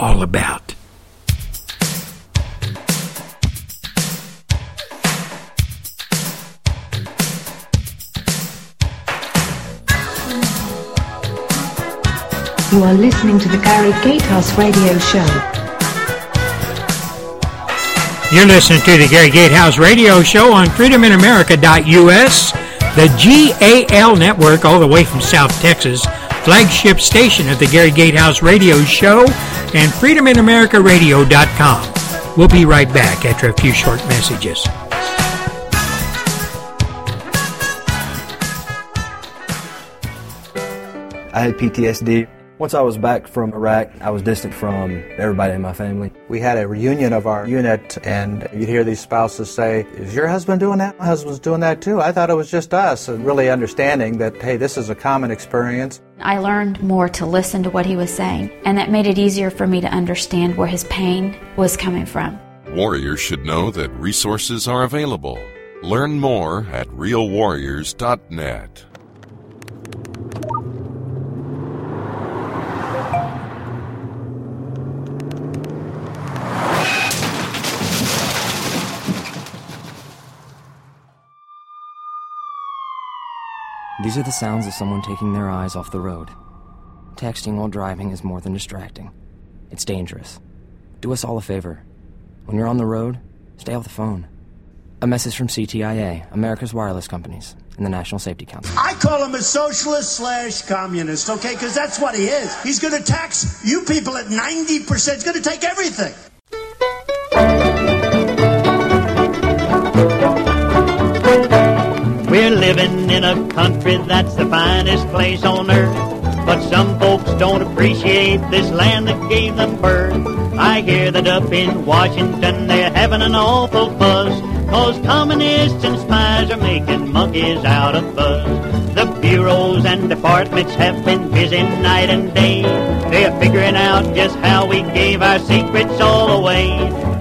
all about. You are listening to the Gary Gatehouse Radio Show. You're listening to the Gary Gatehouse Radio Show on freedominamerica.us, the GAL network, all the way from South Texas, flagship station of the Gary Gatehouse Radio Show, and freedominamericaradio.com. We'll be right back after a few short messages. I had PTSD. Once I was back from Iraq, I was distant from everybody in my family. We had a reunion of our unit, and you'd hear these spouses say, Is your husband doing that? My husband's doing that too. I thought it was just us. And really understanding that, hey, this is a common experience. I learned more to listen to what he was saying, and that made it easier for me to understand where his pain was coming from. Warriors should know that resources are available. Learn more at realwarriors.net. These are the sounds of someone taking their eyes off the road. Texting while driving is more than distracting. It's dangerous. Do us all a favor. When you're on the road, stay off the phone. A message from CTIA, America's wireless companies, and the National Safety Council. I call him a socialist slash communist, okay? Because that's what he is. He's going to tax you people at 90%. He's going to take everything. We're living in a country that's the finest place on earth. But some folks don't appreciate this land that gave them birth. I hear that up in Washington they're having an awful fuss. Cause communists and spies are making monkeys out of us. The bureaus and departments have been busy night and day. They're figuring out just how we gave our secrets all away.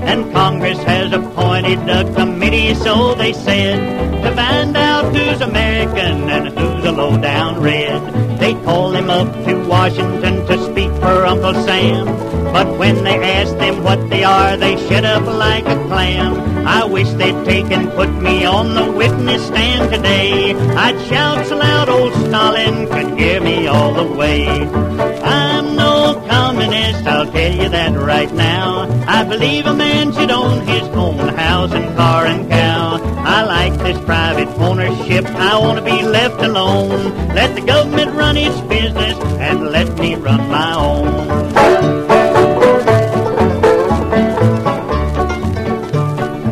And Congress has appointed a committee, so they said, to find out who's American and who's a low-down red. They called him up to Washington to speak for Uncle Sam. But when they asked them what they are, they shut up like a clam. I wish they'd take and put me on the witness stand today. I'd shout so loud old Stalin could hear me all the way. I'm no communist, I'll tell you that right now. I believe a man should own his own house and car and cow. I like this private ownership, I want to be left alone. Let the government run its business and let me run my own.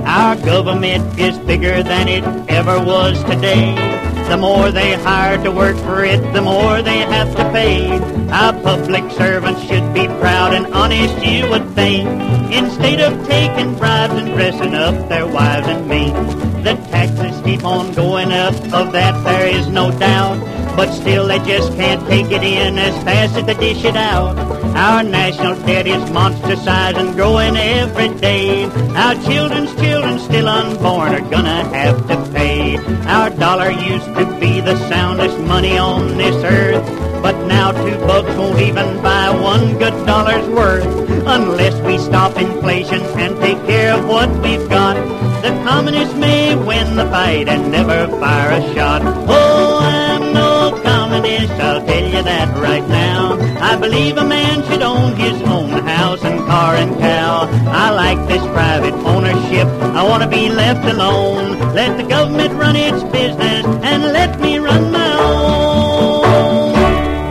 Our government is bigger than it ever was today. The more they hire to work for it, the more they have to pay. Our public servants should be proud and honest, you would think, instead of taking bribes and dressing up their wives and mates. The taxes keep on going up, of that there is no doubt. But still they just can't take it in as fast as they dish it out. Our national debt is monster size and growing every day. Our children's children still unborn are gonna have to pay. Our dollar used to be the soundest money on this earth. But now two bucks won't even buy one good dollar's worth. Unless we stop inflation and take care of what we've got. The communists may win the fight and never fire a shot. Oh, I'm no communist, I'll tell you that right now. I believe a man should own his own house and car and cow. I like this private ownership, I want to be left alone. Let the government run its business and let me run my own.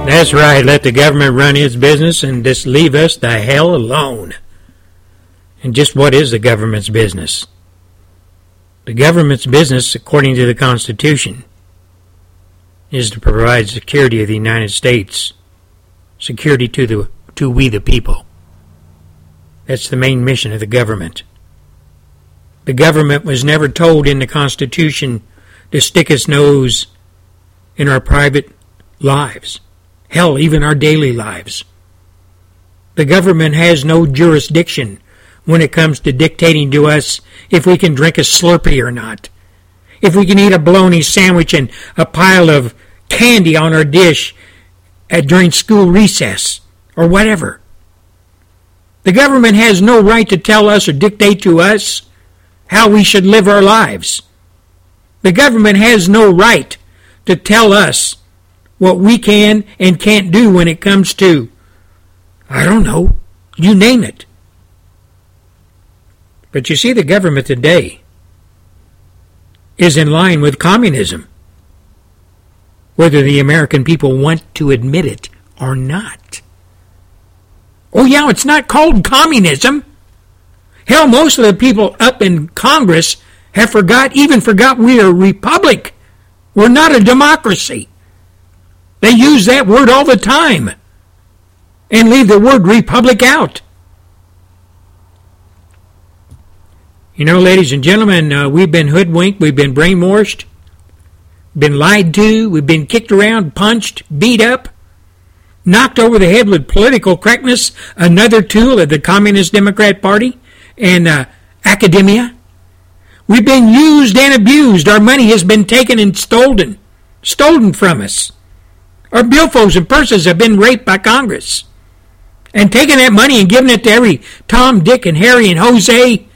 That's right. Let the government run its business and just leave us the hell alone. And just what is the government's business? The government's business, according to the Constitution, is to provide security of the United States, security to the to we the people. That's the main mission of the government. The government was never told in the Constitution to stick its nose in our private lives. Hell, even our daily lives. The government has no jurisdiction when it comes to dictating to us if we can drink a Slurpee or not, if we can eat a bologna sandwich and a pile of candy on our dish at, during school recess, or whatever. The government has no right to tell us or dictate to us how we should live our lives. The government has no right to tell us what we can and can't do when it comes to, I don't know, you name it. But you see, the government today is in line with communism, whether the American people want to admit it or not. Oh, yeah, it's not called communism. Hell, most of the people up in Congress have forgot, even forgot we are a republic. We're not a democracy. They use that word all the time and leave the word republic out. You know, ladies and gentlemen, uh, we've been hoodwinked, we've been brainwashed, been lied to, we've been kicked around, punched, beat up, knocked over the head with political correctness, another tool of the Communist Democrat Party and uh, academia. We've been used and abused. Our money has been taken and stolen, stolen from us. Our billfolds and purses have been raped by Congress and taken that money and given it to every Tom, Dick, and Harry and Jose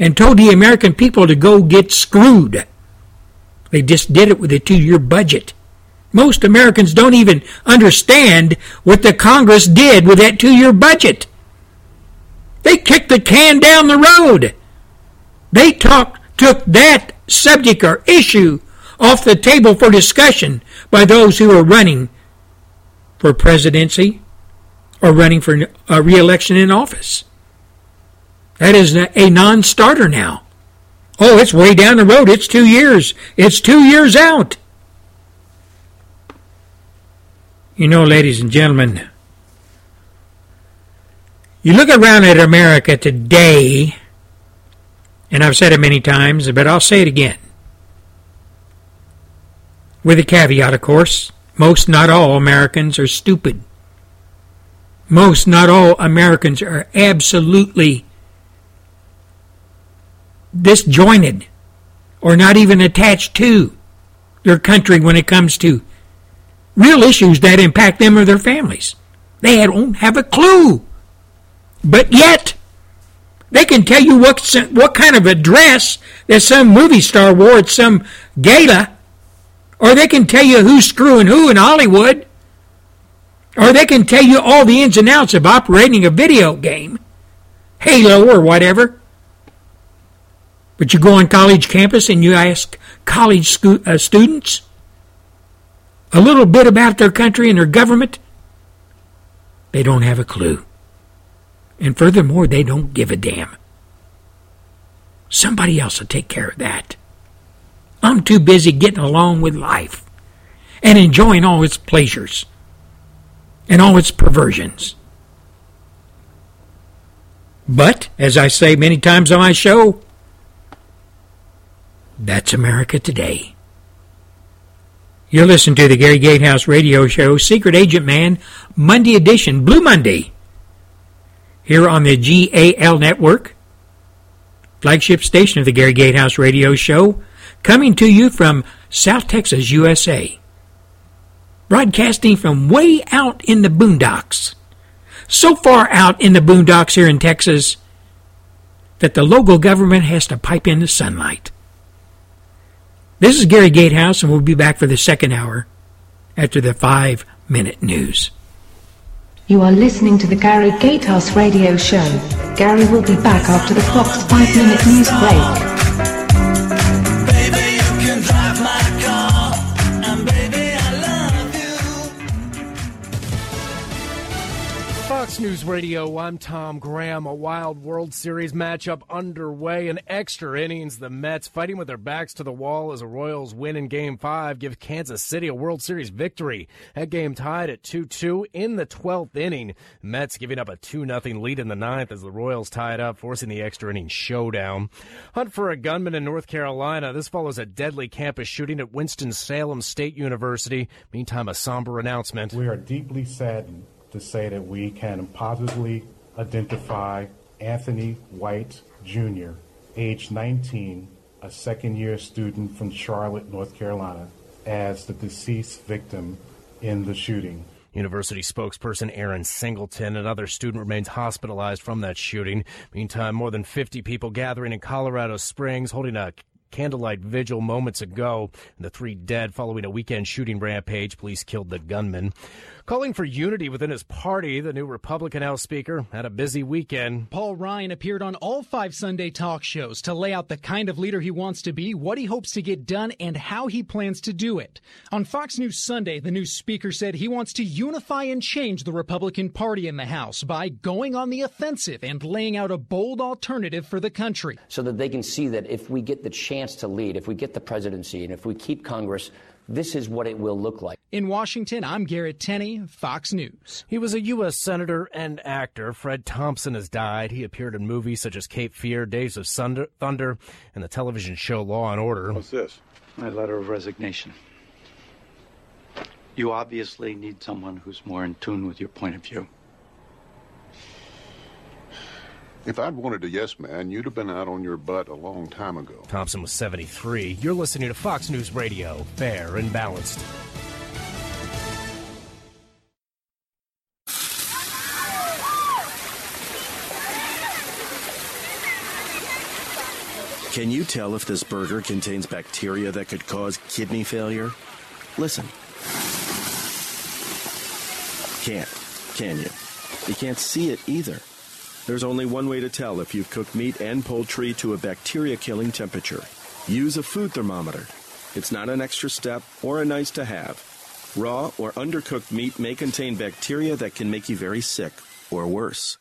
and told the American people to go get screwed. They just did it with a two year budget. Most Americans don't even understand what the Congress did with that two year budget. They kicked the can down the road. They talk, took that subject or issue off the table for discussion by those who are running for presidency or running for a re-election in office. That is a non-starter now. Oh, it's way down the road. It's two years. It's two years out. You know, ladies and gentlemen, you look around at America today, and I've said it many times, but I'll say it again. With a caveat, of course. Most, not all, Americans are stupid. Most, not all, Americans are absolutely disjointed or not even attached to their country when it comes to real issues that impact them or their families. They don't have a clue. But yet, they can tell you what, what kind of a dress that some movie star wore at some gala, or they can tell you who's screwing who in Hollywood, or they can tell you all the ins and outs of operating a video game, Halo or whatever. But you go on college campus and you ask college uh, students a little bit about their country and their government, they don't have a clue. And furthermore, they don't give a damn. Somebody else will take care of that. I'm too busy getting along with life and enjoying all its pleasures and all its perversions. But, as I say many times on my show, that's America today. You're listening to the Gary Gatehouse radio show, Secret Agent Man, Monday edition, Blue Monday, here on the GAL network, flagship station of the Gary Gatehouse radio show, coming to you from South Texas, USA. Broadcasting from way out in the boondocks. So far out in the boondocks here in Texas that the local government has to pipe in the sunlight. This is Gary Gatehouse, and we'll be back for the second hour after the five minute news. You are listening to the Gary Gatehouse Radio Show. Gary will be back after the Fox 5 Minute News break. News Radio, I'm Tom Graham. A wild World Series matchup underway in extra innings. The Mets fighting with their backs to the wall as the Royals win in Game 5, give Kansas City a World Series victory. That game tied at 2-2 in the 12th inning. Mets giving up a 2-0 lead in the ninth as the Royals tied up, forcing the extra inning showdown. Hunt for a gunman in North Carolina. This follows a deadly campus shooting at Winston-Salem State University. Meantime, a somber announcement. We are deeply saddened to say that we can positively identify Anthony White Jr., age 19, a second year student from Charlotte, North Carolina, as the deceased victim in the shooting. University spokesperson Aaron Singleton, another student, remains hospitalized from that shooting. Meantime, more than 50 people gathering in Colorado Springs holding a candlelight vigil moments ago. The three dead following a weekend shooting rampage. Police killed the gunman. Calling for unity within his party, the new Republican House Speaker had a busy weekend. Paul Ryan appeared on all five Sunday talk shows to lay out the kind of leader he wants to be, what he hopes to get done, and how he plans to do it. On Fox News Sunday, the new speaker said he wants to unify and change the Republican Party in the House by going on the offensive and laying out a bold alternative for the country. So that they can see that if we get the chance to lead, if we get the presidency, and if we keep Congress this is what it will look like. In Washington, I'm Garrett Tenney, Fox News. He was a U.S. Senator and actor. Fred Thompson has died. He appeared in movies such as Cape Fear, Days of Thunder, and the television show Law and Order. What's this? My letter of resignation. You obviously need someone who's more in tune with your point of view. If I'd wanted a yes man, you'd have been out on your butt a long time ago. Thompson was 73. You're listening to Fox News Radio, fair and balanced. Can you tell if this burger contains bacteria that could cause kidney failure? Listen. Can't, can you? You can't see it either. There's only one way to tell if you've cooked meat and poultry to a bacteria killing temperature. Use a food thermometer. It's not an extra step or a nice to have. Raw or undercooked meat may contain bacteria that can make you very sick, or worse.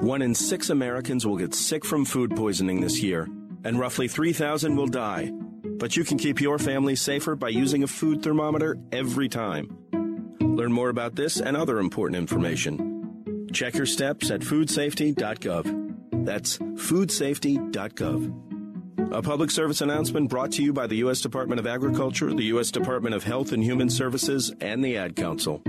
One in six Americans will get sick from food poisoning this year, and roughly 3,000 will die. But you can keep your family safer by using a food thermometer every time. Learn more about this and other important information Check your steps at foodsafety.gov. That's foodsafety.gov. A public service announcement brought to you by the U.S. Department of Agriculture, the U.S. Department of Health and Human Services, and the Ad Council.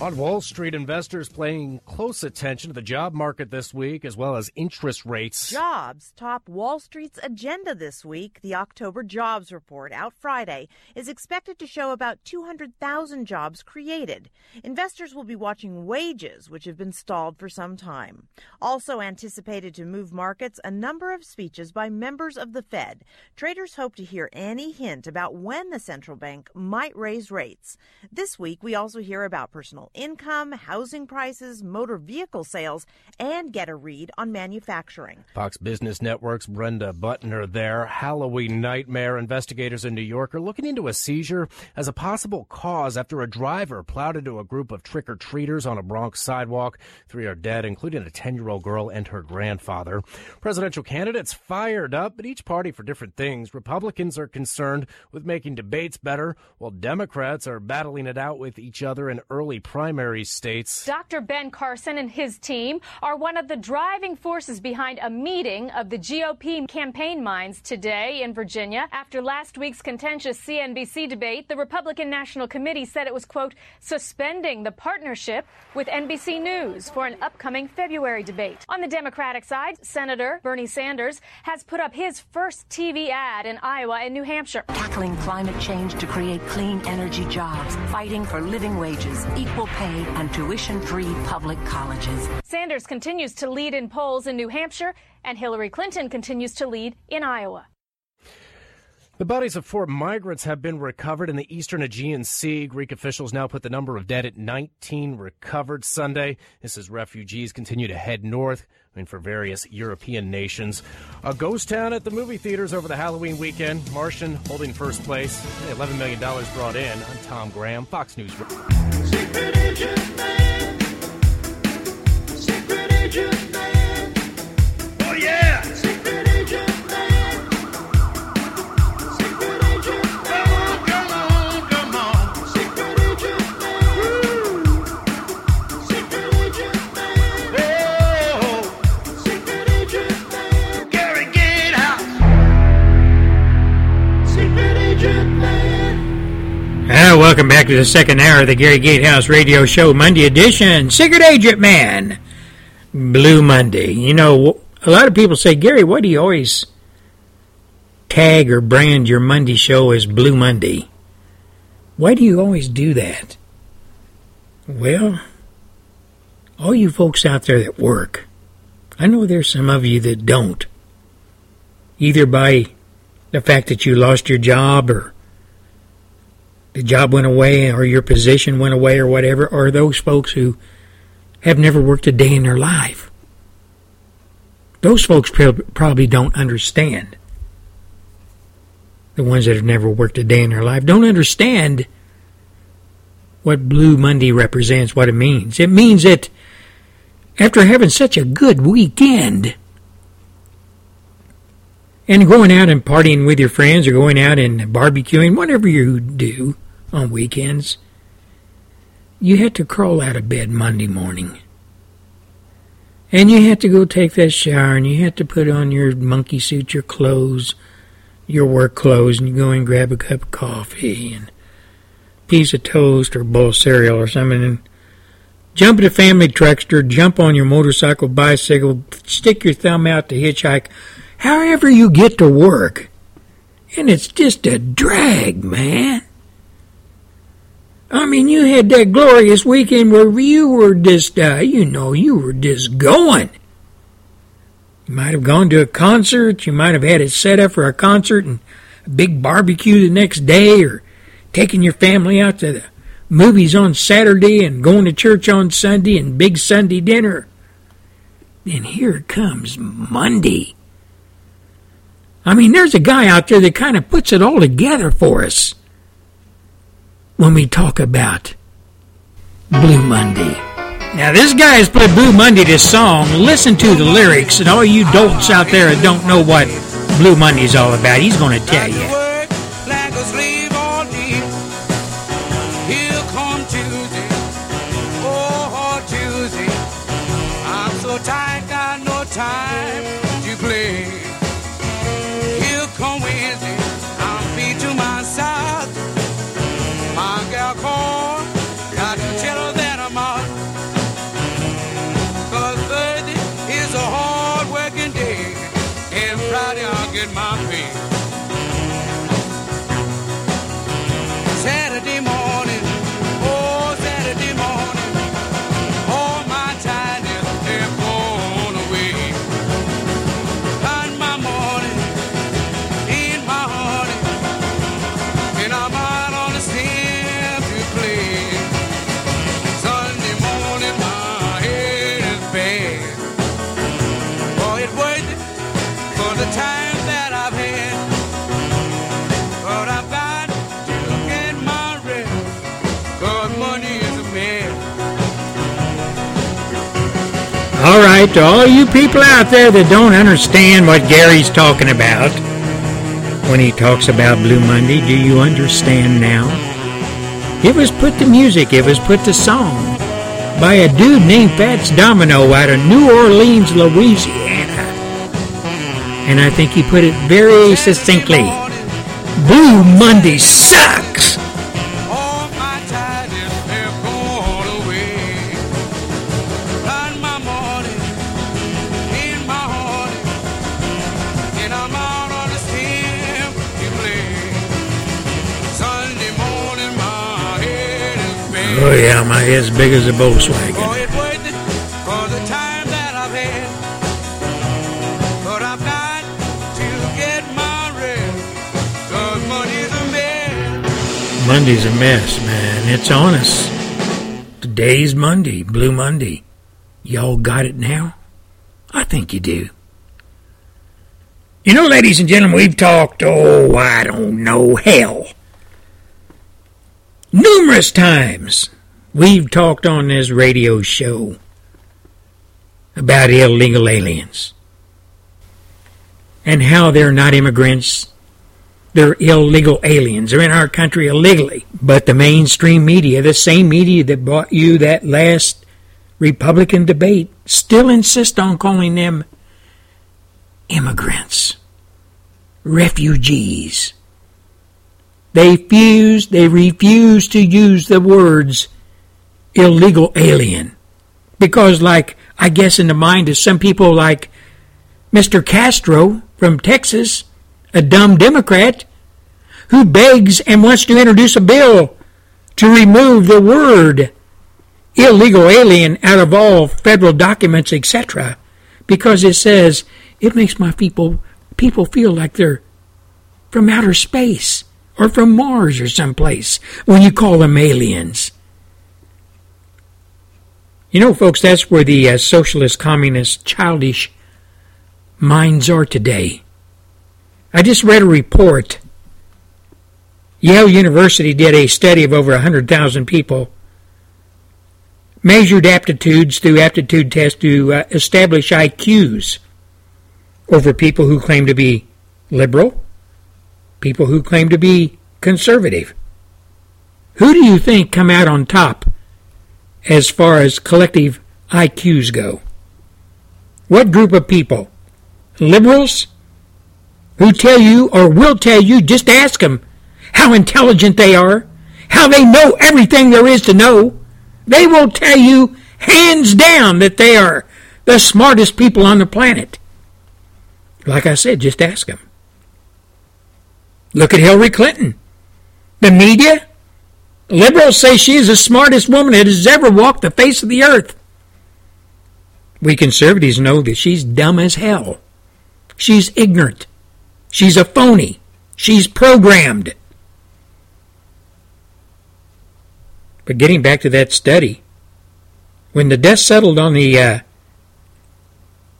On Wall Street, investors paying close attention to the job market this week as well as interest rates. Jobs top Wall Street's agenda this week. The October jobs report out Friday is expected to show about 200,000 jobs created. Investors will be watching wages, which have been stalled for some time. Also anticipated to move markets, a number of speeches by members of the Fed. Traders hope to hear any hint about when the central bank might raise rates. This week, we also hear about personal income, housing prices, motor vehicle sales, and get a read on manufacturing. Fox Business Network's Brenda Buttner there. Halloween nightmare. Investigators in New York are looking into a seizure as a possible cause after a driver plowed into a group of trick or treaters on a Bronx sidewalk. Three are dead, including a 10 year old girl and her grandfather. Presidential candidates fired up, but each party for different things. Republicans are concerned with making debates better, while Democrats are battling it out with each other in early primary primary states. Dr. Ben Carson and his team are one of the driving forces behind a meeting of the GOP campaign minds today in Virginia. After last week's contentious CNBC debate, the Republican National Committee said it was, quote, suspending the partnership with NBC News for an upcoming February debate. On the Democratic side, Senator Bernie Sanders has put up his first TV ad in Iowa and New Hampshire. Tackling climate change to create clean energy jobs, fighting for living wages, equal pay, and tuition free public colleges. Sanders continues to lead in polls in New Hampshire, and Hillary Clinton continues to lead in Iowa. The bodies of four migrants have been recovered in the eastern Aegean Sea. Greek officials now put the number of dead at 19 recovered Sunday. This as refugees continue to head north mean, for various European nations. A ghost town at the movie theaters over the Halloween weekend. Martian holding first place. $11 million brought in. I'm Tom Graham, Fox News. Welcome back to the second hour of the Gary Gatehouse Radio Show, Monday edition. Secret Agent Man, Blue Monday. You know, a lot of people say, Gary, why do you always tag or brand your Monday show as Blue Monday? Why do you always do that? Well, all you folks out there that work, I know there's some of you that don't. either by the fact that you lost your job or the job went away or your position went away or whatever, or those folks who have never worked a day in their life. Those folks probably don't understand. The ones that have never worked a day in their life don't understand what Blue Monday represents, what it means. It means that after having such a good weekend and going out and partying with your friends or going out and barbecuing, whatever you do on weekends, you had to crawl out of bed Monday morning. And you had to go take that shower and you had to put on your monkey suit, your clothes, your work clothes, and you go and grab a cup of coffee and piece of toast or bowl of cereal or something and jump at a family truckster, jump on your motorcycle, bicycle, stick your thumb out to hitchhike, however you get to work. And it's just a drag, man. I mean, you had that glorious weekend where you were just, uh, you know, you were just going. You might have gone to a concert, you might have had it set up for a concert and a big barbecue the next day, or taking your family out to the movies on Saturday and going to church on Sunday and big Sunday dinner. Then here comes Monday. I mean, there's a guy out there that kind of puts it all together for us when we talk about Blue Monday. Now, this guy has played Blue Monday this song. Listen to the lyrics, and all you dolts out there that don't know what Blue Monday is all about, he's going to tell you. All right, to all you people out there that don't understand what Gary's talking about when he talks about Blue Monday, do you understand now? It was put to music, it was put to song by a dude named Fats Domino out of New Orleans, Louisiana. And I think he put it very succinctly. Blue Monday sucks! My head's big as a Volkswagen. Monday's a mess, man. It's on us. Today's Monday, Blue Monday. Y'all got it now? I think you do. You know, ladies and gentlemen, we've talked, oh, I don't know, hell Numerous times we've talked on this radio show about illegal aliens and how they're not immigrants. They're illegal aliens. They're in our country illegally. But the mainstream media, the same media that brought you that last Republican debate, still insist on calling them immigrants, refugees. They fuse, they refuse to use the words illegal alien. Because, like, I guess in the mind of some people like Mr. Castro from Texas, a dumb Democrat, who begs and wants to introduce a bill to remove the word illegal alien out of all federal documents, etc., because it says it makes my people people feel like they're from outer space or from Mars or someplace when you call them aliens. You know, folks, that's where the uh, socialist, communist, childish minds are today. I just read a report. Yale University did a study of over 100,000 people, measured aptitudes through aptitude tests to uh, establish IQs over people who claim to be liberal, people who claim to be conservative. Who do you think come out on top as far as collective IQs go? What group of people? Liberals? Who tell you or will tell you, just ask them how intelligent they are, how they know everything there is to know. They will tell you hands down that they are the smartest people on the planet. Like I said, just ask them. Look at Hillary Clinton. The media, liberals say she is the smartest woman that has ever walked the face of the earth. We conservatives know that she's dumb as hell. She's ignorant. She's a phony. She's programmed. But getting back to that study, when the dust settled on the uh,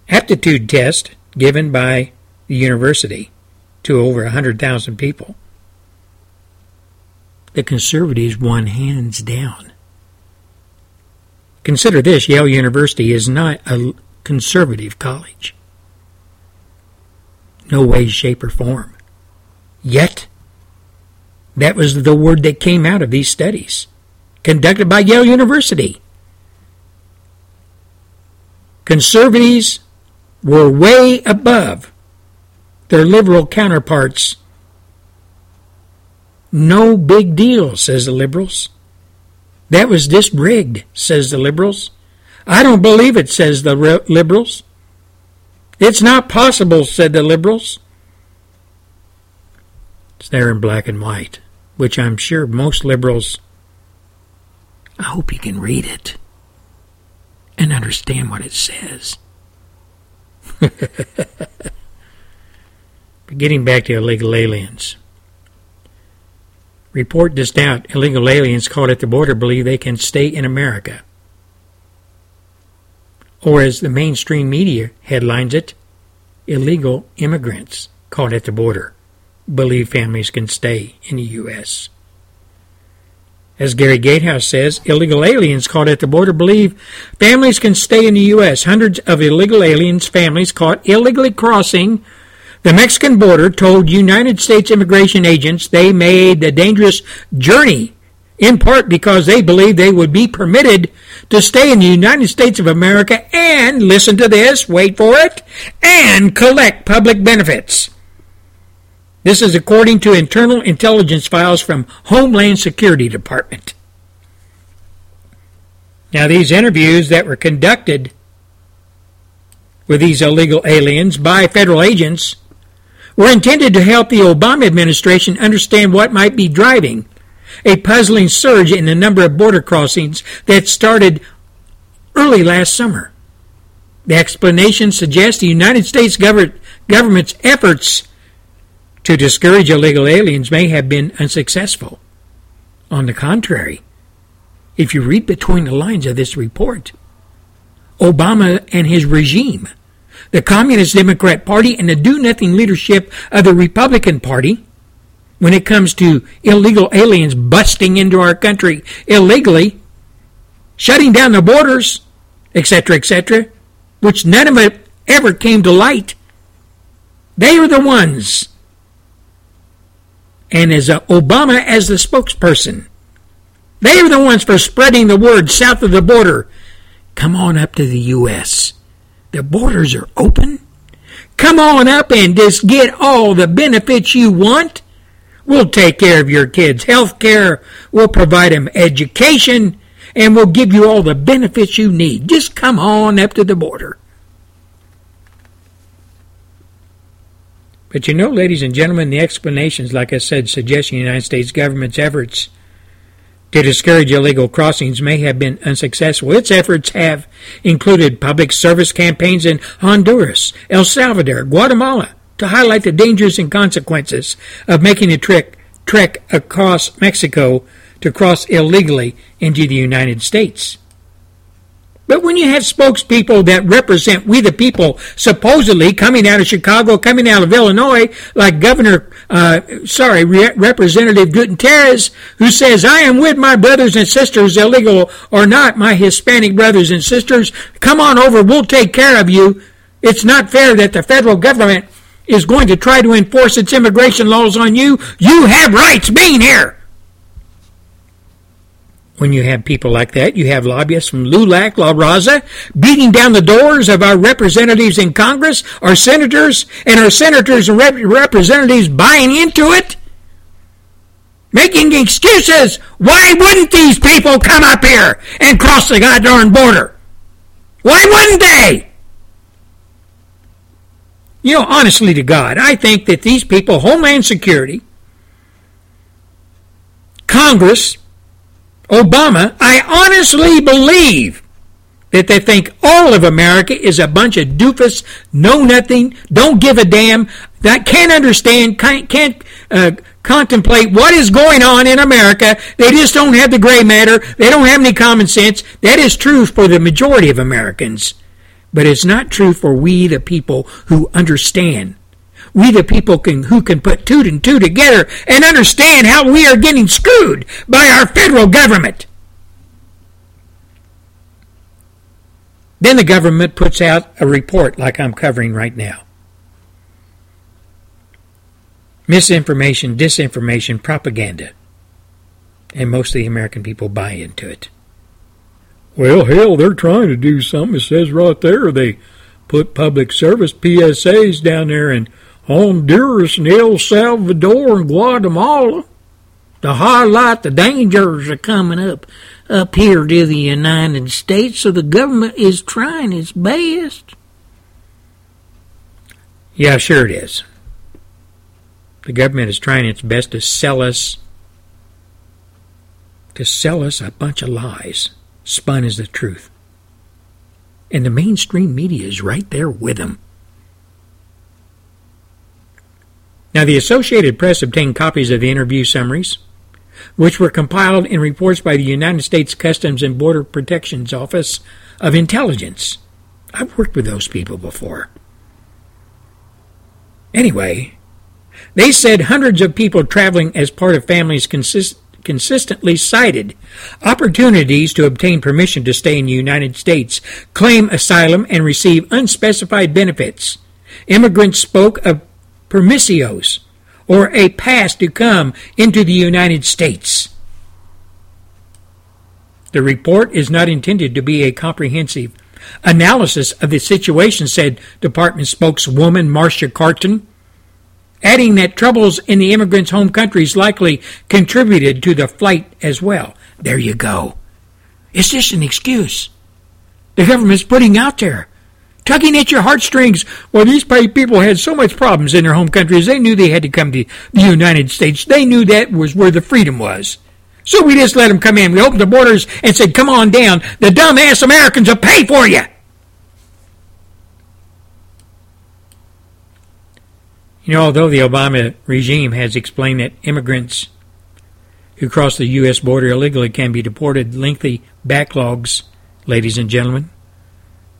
aptitude test given by the university to over 100,000 people, the conservatives won hands down. Consider this Yale University is not a conservative college. No way, shape, or form. Yet, that was the word that came out of these studies, conducted by Yale University. Conservatives were way above their liberal counterparts. No big deal, says the liberals. That was just rigged, says the liberals. I don't believe it, says the liberals. It's not possible, said the liberals. It's there in black and white, which I'm sure most liberals. I hope you can read it and understand what it says. But getting back to illegal aliens. Report just out illegal aliens caught at the border believe they can stay in America. Or as the mainstream media headlines it, illegal immigrants caught at the border believe families can stay in the U.S. As Gary Gatehouse says, illegal aliens caught at the border believe families can stay in the U.S. Hundreds of illegal aliens families caught illegally crossing the Mexican border told United States immigration agents they made the dangerous journey in part because they believed they would be permitted to stay in the United States of America and, listen to this, wait for it, and collect public benefits. This is according to internal intelligence files from Homeland Security Department. Now, these interviews that were conducted with these illegal aliens by federal agents were intended to help the Obama administration understand what might be driving a puzzling surge in the number of border crossings that started early last summer. The explanation suggests the United States government's efforts to discourage illegal aliens may have been unsuccessful. On the contrary, if you read between the lines of this report, Obama and his regime the Communist Democrat Party and the do nothing leadership of the Republican Party when it comes to illegal aliens busting into our country illegally, shutting down the borders, etc., etc., which none of it ever came to light. They are the ones. And as Obama as the spokesperson, they are the ones for spreading the word south of the border. Come on up to the U.S. The borders are open. Come on up and just get all the benefits you want. We'll take care of your kids' health care. We'll provide them education. And we'll give you all the benefits you need. Just come on up to the border. But you know, ladies and gentlemen, the explanations, like I said, suggest the United States government's efforts to discourage illegal crossings may have been unsuccessful. Its efforts have included public service campaigns in Honduras, El Salvador, Guatemala, to highlight the dangers and consequences of making a trek, trek across Mexico to cross illegally into the United States. But when you have spokespeople that represent we the people, supposedly coming out of Chicago, coming out of Illinois, like Governor, uh, sorry, Re- Representative Gutierrez, who says, I am with my brothers and sisters, illegal or not, my Hispanic brothers and sisters, come on over, we'll take care of you. It's not fair that the federal government is going to try to enforce its immigration laws on you. You have rights being here when you have people like that. You have lobbyists from LULAC, La Raza, beating down the doors of our representatives in Congress, our senators, and our senators and rep- representatives buying into it. Making excuses. Why wouldn't these people come up here and cross the goddamn border? Why wouldn't they? You know, honestly to God, I think that these people, Homeland Security, Congress, Obama, I honestly believe that they think all of America is a bunch of doofus, know nothing, don't give a damn, that can't understand, can't, can't uh, contemplate what is going on in America. They just don't have the gray matter. They don't have any common sense. That is true for the majority of Americans. But it's not true for we, the people who understand. We, the people can, who can put two and two together and understand how we are getting screwed by our federal government. Then the government puts out a report like I'm covering right now. Misinformation, disinformation, propaganda. And most of the American people buy into it. Well, hell, they're trying to do something. It says right there they put public service PSAs down there in Honduras and El Salvador and Guatemala to highlight the dangers are coming up up here to the United States. So the government is trying its best. Yeah, sure it is. The government is trying its best to sell us to sell us a bunch of lies spun as the truth. And the mainstream media is right there with them. Now, the Associated Press obtained copies of the interview summaries, which were compiled in reports by the United States Customs and Border Protection's Office of Intelligence. I've worked with those people before. Anyway, they said hundreds of people traveling as part of families consist- consistently cited opportunities to obtain permission to stay in the United States, claim asylum, and receive unspecified benefits. Immigrants spoke of permisos, or a pass to come into the United States. The report is not intended to be a comprehensive analysis of the situation, said Department spokeswoman Marsha Catron adding that troubles in the immigrants' home countries likely contributed to the flight as well. There you go. It's just an excuse. The government's putting out there, tugging at your heartstrings. Well, these people had so much problems in their home countries, they knew they had to come to the United States. They knew that was where the freedom was. So we just let them come in. We opened the borders and said, come on down. The dumbass Americans will pay for you. You know, although the Obama regime has explained that immigrants who cross the U.S. border illegally can be deported, lengthy backlogs, ladies and gentlemen,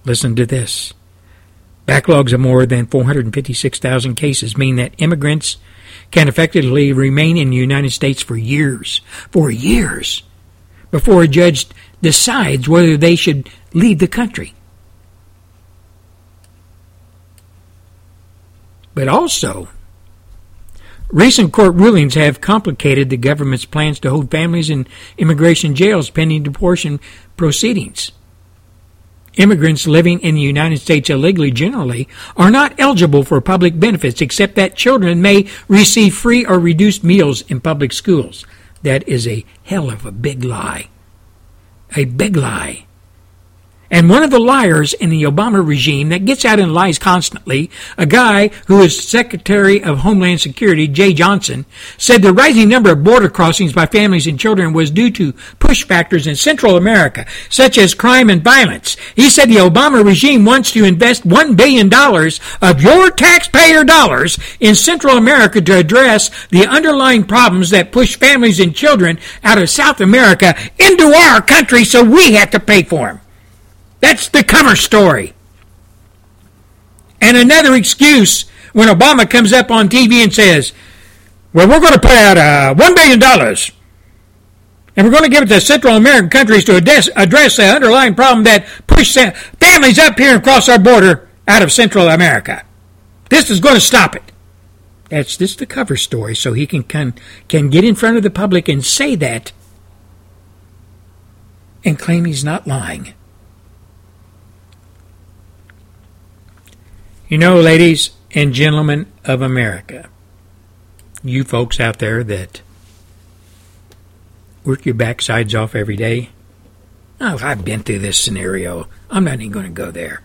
listen to this. Backlogs of more than 456,000 cases mean that immigrants can effectively remain in the United States for years, for years, before a judge decides whether they should leave the country. But also, recent court rulings have complicated the government's plans to hold families in immigration jails pending deportation proceedings. Immigrants living in the United States illegally generally are not eligible for public benefits except that children may receive free or reduced meals in public schools. That is a hell of a big lie. A big lie. And one of the liars in the Obama regime that gets out and lies constantly, a guy who is Secretary of Homeland Security, Jeh Johnson, said the rising number of border crossings by families and children was due to push factors in Central America, such as crime and violence. He said the Obama regime wants to invest $1 billion of your taxpayer dollars in Central America to address the underlying problems that push families and children out of South America into our country so we have to pay for them. That's the cover story. And another excuse when Obama comes up on TV and says, well, we're going to put out uh, $1 billion and we're going to give it to Central American countries to address, address the underlying problem that pushed families up here and across our border out of Central America. This is going to stop it. That's just the cover story, so he can, can can get in front of the public and say that and claim he's not lying. You know, ladies and gentlemen of America, you folks out there that work your backsides off every day. Oh, I've been through this scenario. I'm not even going to go there.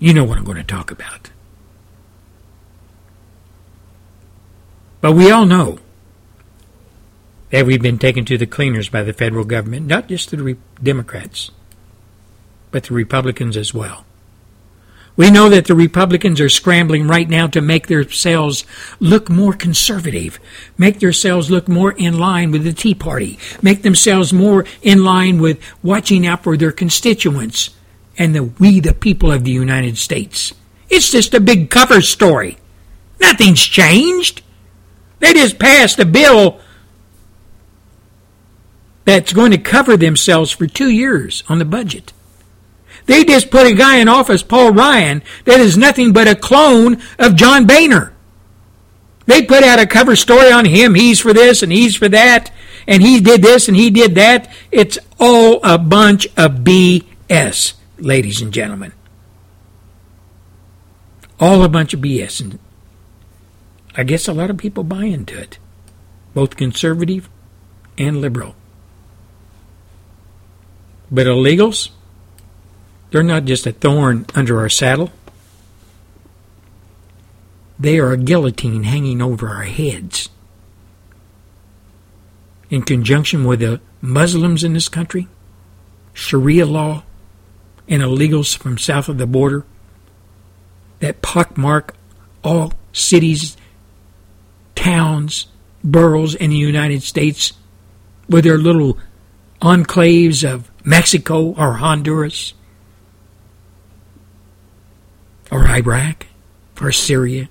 You know what I'm going to talk about. But we all know that we've been taken to the cleaners by the federal government, not just the Democrats, but the Republicans as well. We know that the Republicans are scrambling right now to make themselves look more conservative, make themselves look more in line with the Tea Party, make themselves more in line with watching out for their constituents and the we the people of the United States. It's just a big cover story. Nothing's changed. They just passed a bill that's going to cover themselves for two years on the budget. They just put a guy in office, Paul Ryan, that is nothing but a clone of John Boehner. They put out a cover story on him. He's for this and he's for that. And he did this and he did that. It's all a bunch of BS, ladies and gentlemen. All a bunch of BS. And I guess a lot of people buy into it, both conservative and liberal. But illegals, they're not just a thorn under our saddle. They are a guillotine hanging over our heads. In conjunction with the Muslims in this country, Sharia law, and illegals from south of the border that pockmark all cities, towns, boroughs in the United States with their little enclaves of Mexico or Honduras or Iraq or Syria.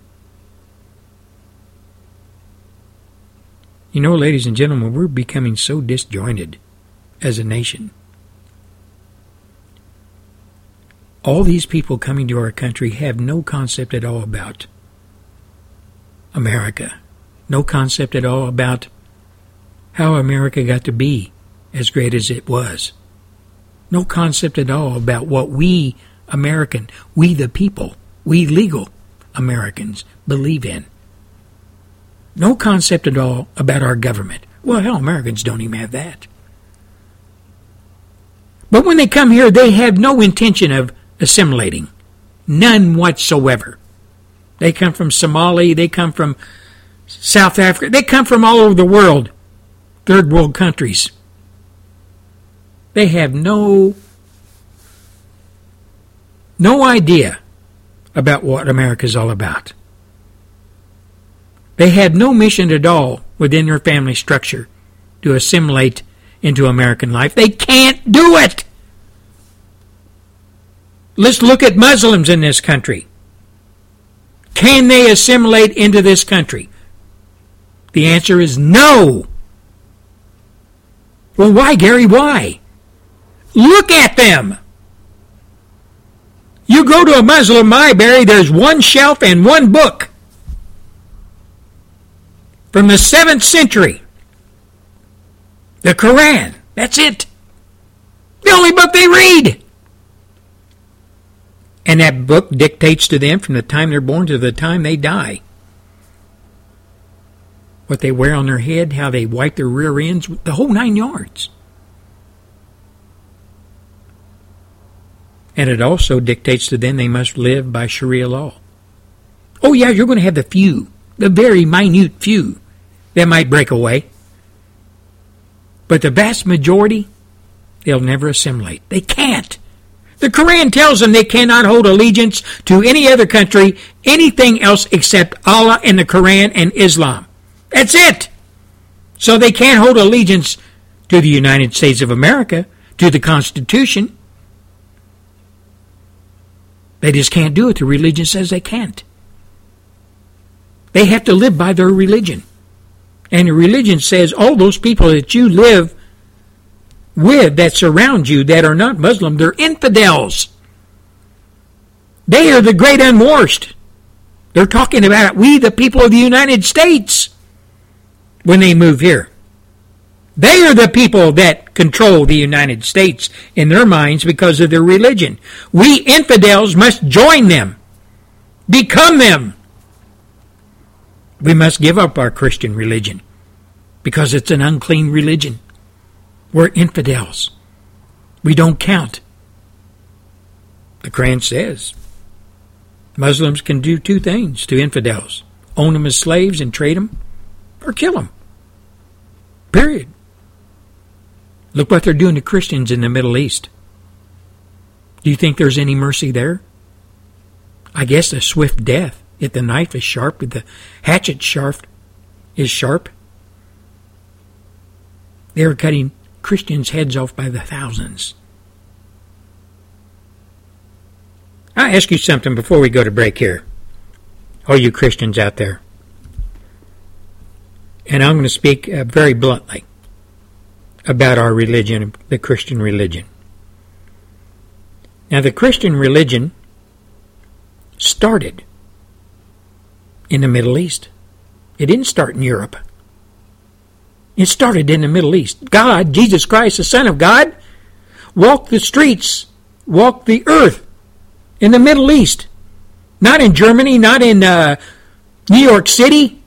You know, ladies and gentlemen, we're becoming so disjointed as a nation. All these people coming to our country have no concept at all about America, no concept at all about how America got to be as great as it was, no concept at all about what we American, we the people, we legal Americans believe in. No concept at all about our government. Well, hell, Americans don't even have that. But when they come here, they have no intention of assimilating. None whatsoever. They come from Somalia, they come from South Africa, they come from all over the world, third world countries. They have no no idea about what America is all about. They had no mission at all within their family structure to assimilate into American life. They can't do it. Let's look at Muslims in this country. Can they assimilate into this country? The answer is no. Well, why, Gary? Why? Look at them. You go to a Muslim library, there's one shelf and one book from the 7th century. The Koran. That's it. The only book they read. And that book dictates to them from the time they're born to the time they die. What they wear on their head, how they wipe their rear ends, the whole nine yards. And it also dictates to them they must live by Sharia law. Oh, yeah, you're going to have the few, the very minute few that might break away. But the vast majority, they'll never assimilate. They can't. The Quran tells them they cannot hold allegiance to any other country, anything else except Allah and the Quran and Islam. That's it. So they can't hold allegiance to the United States of America, to the Constitution. They just can't do it. The religion says they can't. They have to live by their religion. And the religion says all those people that you live with that surround you that are not Muslim, they're infidels. They are the great unwashed. They're talking about it we, the people of the United States, when they move here. They are the people that control the United States in their minds because of their religion. We infidels must join them, become them. We must give up our Christian religion because it's an unclean religion. We're infidels. We don't count. The Quran says Muslims can do two things to infidels own them as slaves and trade them, or kill them. Period. Look what they're doing to Christians in the Middle East. Do you think there's any mercy there? I guess a swift death if the knife is sharp, if the hatchet sharp is sharp. They are cutting Christians' heads off by the thousands. I ask you something before we go to break here. All you Christians out there. And I'm going to speak uh, very bluntly about our religion, the Christian religion. Now, the Christian religion started in the Middle East. It didn't start in Europe. It started in the Middle East. God, Jesus Christ, the Son of God, walked the streets, walked the earth in the Middle East. Not in Germany, not in uh, New York City.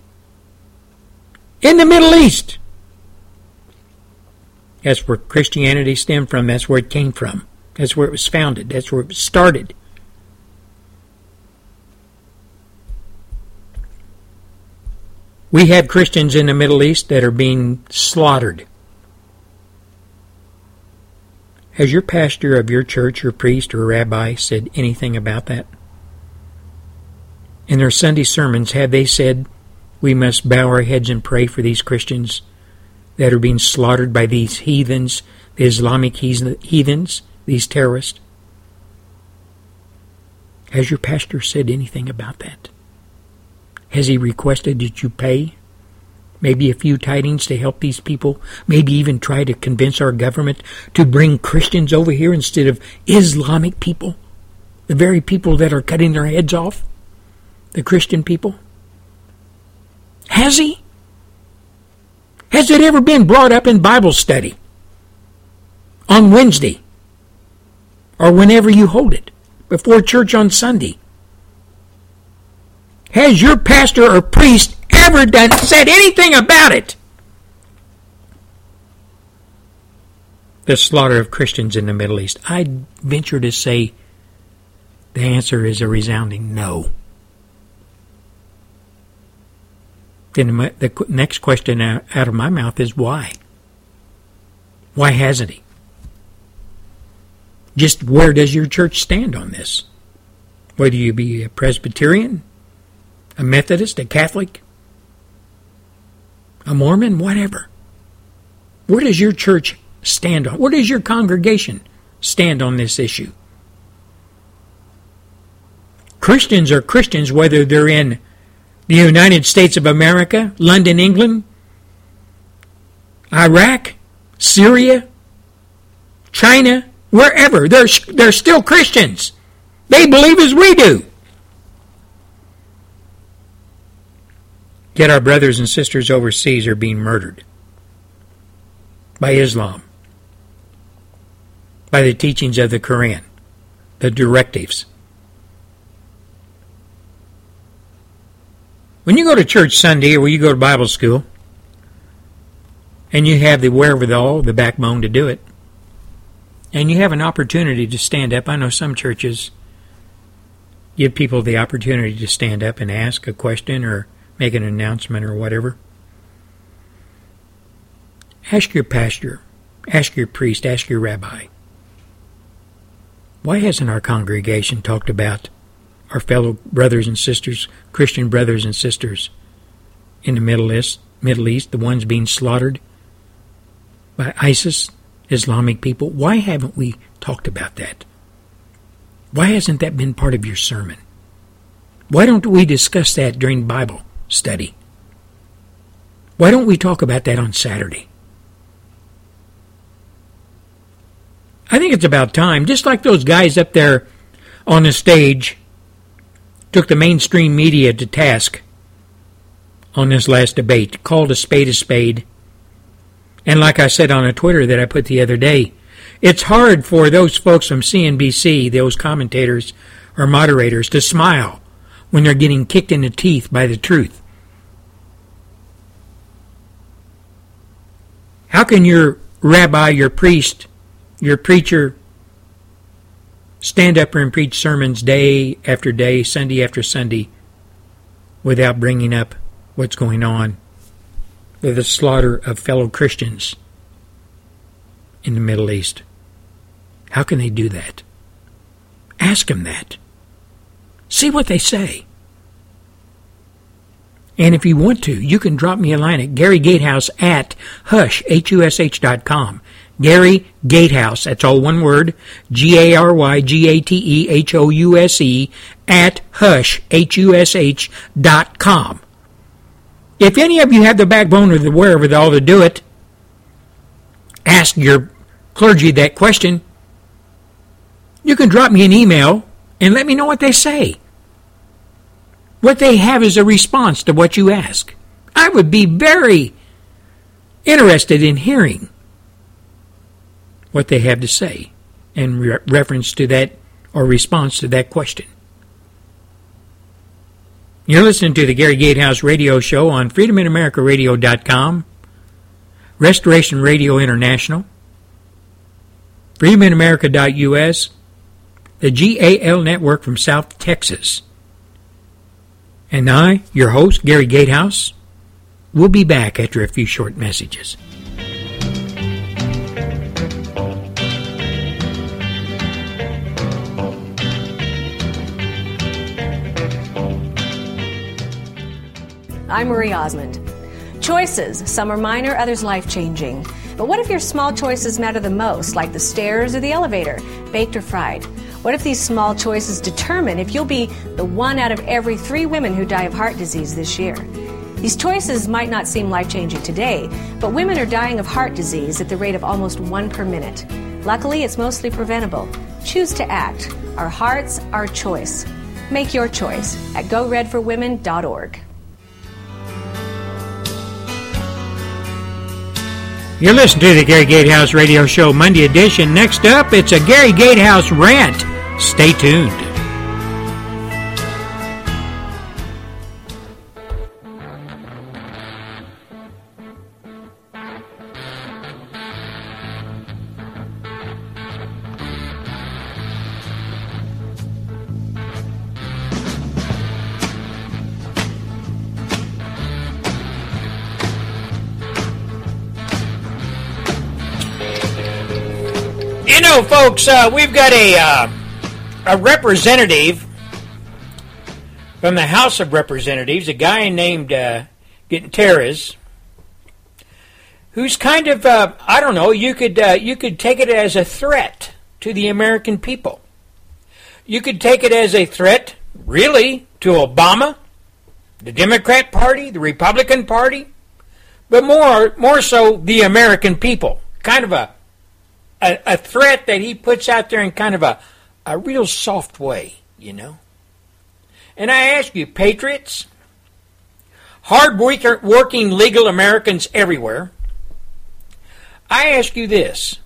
In the Middle East. That's where Christianity stemmed from. That's where it came from. That's where it was founded. That's where it started. We have Christians in the Middle East that are being slaughtered. Has your pastor of your church or priest or rabbi said anything about that? In their Sunday sermons, have they said we must bow our heads and pray for these Christians that are being slaughtered by these heathens, the Islamic heathens, these terrorists? Has your pastor said anything about that? Has he requested that you pay? Maybe a few tidings to help these people? Maybe even try to convince our government to bring Christians over here instead of Islamic people? The very people that are cutting their heads off? The Christian people? Has he? Has it ever been brought up in Bible study? On Wednesday? Or whenever you hold it? Before church on Sunday? Has your pastor or priest ever done said anything about it? The slaughter of Christians in the Middle East. I venture to say the answer is a resounding no. Then the next question out of my mouth is why? Why hasn't he? Just where does your church stand on this? Whether you be a Presbyterian, a Methodist, a Catholic, a Mormon, whatever. Where does your church stand on? Where does your congregation stand on this issue? Christians are Christians whether they're in the United States of America, London, England, Iraq, Syria, China, wherever. They're, they're still Christians. They believe as we do. Yet our brothers and sisters overseas are being murdered by Islam, by the teachings of the Quran, the directives. When you go to church Sunday or when you go to Bible school, and you have the wherewithal, the backbone to do it, and you have an opportunity to stand up, I know some churches give people the opportunity to stand up and ask a question or make an announcement or whatever. Ask your pastor, ask your priest, ask your rabbi. Why hasn't our congregation talked about our fellow brothers and sisters, Christian brothers and sisters in the Middle East, Middle East, the ones being slaughtered by ISIS, Islamic people? Why haven't we talked about that? Why hasn't that been part of your sermon? Why don't we discuss that during Bible study? Why don't we talk about that on Saturday? I think it's about time, just like those guys up there on the stage took the mainstream media to task on this last debate, called a spade a spade. And like I said on a Twitter that I put the other day, it's hard for those folks from CNBC, those commentators or moderators, to smile when they're getting kicked in the teeth by the truth. How can your rabbi, your priest, your preacher stand up and preach sermons day after day, Sunday after Sunday, without bringing up what's going on with the slaughter of fellow Christians in the Middle East? How can they do that? Ask them that. See what they say. And if you want to, you can drop me a line at Gary Gatehouse at hush, H-U-S-H dot com. Gary Gatehouse, that's all one word, G-A-R-Y-G-A-T-E-H-O-U-S-E, at hush, H-U-S-H dot com. If any of you have the backbone or the wherewithal to do it, ask your clergy that question you can drop me an email and let me know what they say. What they have is a response to what you ask. I would be very interested in hearing what they have to say in re- reference to that or response to that question. You're listening to the Gary Gatehouse Radio Show on FreedomInAmericaRadio.com, Restoration Radio International, FreedomInAmerica.us, the GAL network from South Texas. And I, your host, Gary Gatehouse, will be back after a few short messages. I'm Marie Osmond. Choices, some are minor, others life changing. But what if your small choices matter the most, like the stairs or the elevator, baked or fried? What if these small choices determine if you'll be the one out of every three women who die of heart disease this year? These choices might not seem life changing today, but women are dying of heart disease at the rate of almost one per minute. Luckily, it's mostly preventable. Choose to act. Our hearts, our choice. Make your choice at goredforwomen.org. You're listening to the Gary Gatehouse Radio Show Monday edition. Next up, it's a Gary Gatehouse rant. Stay tuned. Folks, uh, we've got a uh, a representative from the House of Representatives, a guy named uh, Gutierrez, who's kind of uh, I don't know. You could uh, you could take it as a threat to the American people. You could take it as a threat, really, to Obama, the Democrat Party, the Republican Party, but more more so the American people. Kind of a a, a threat that he puts out there in kind of a, a real soft way, you know. And I ask you, patriots, hard working legal Americans everywhere, I ask you this.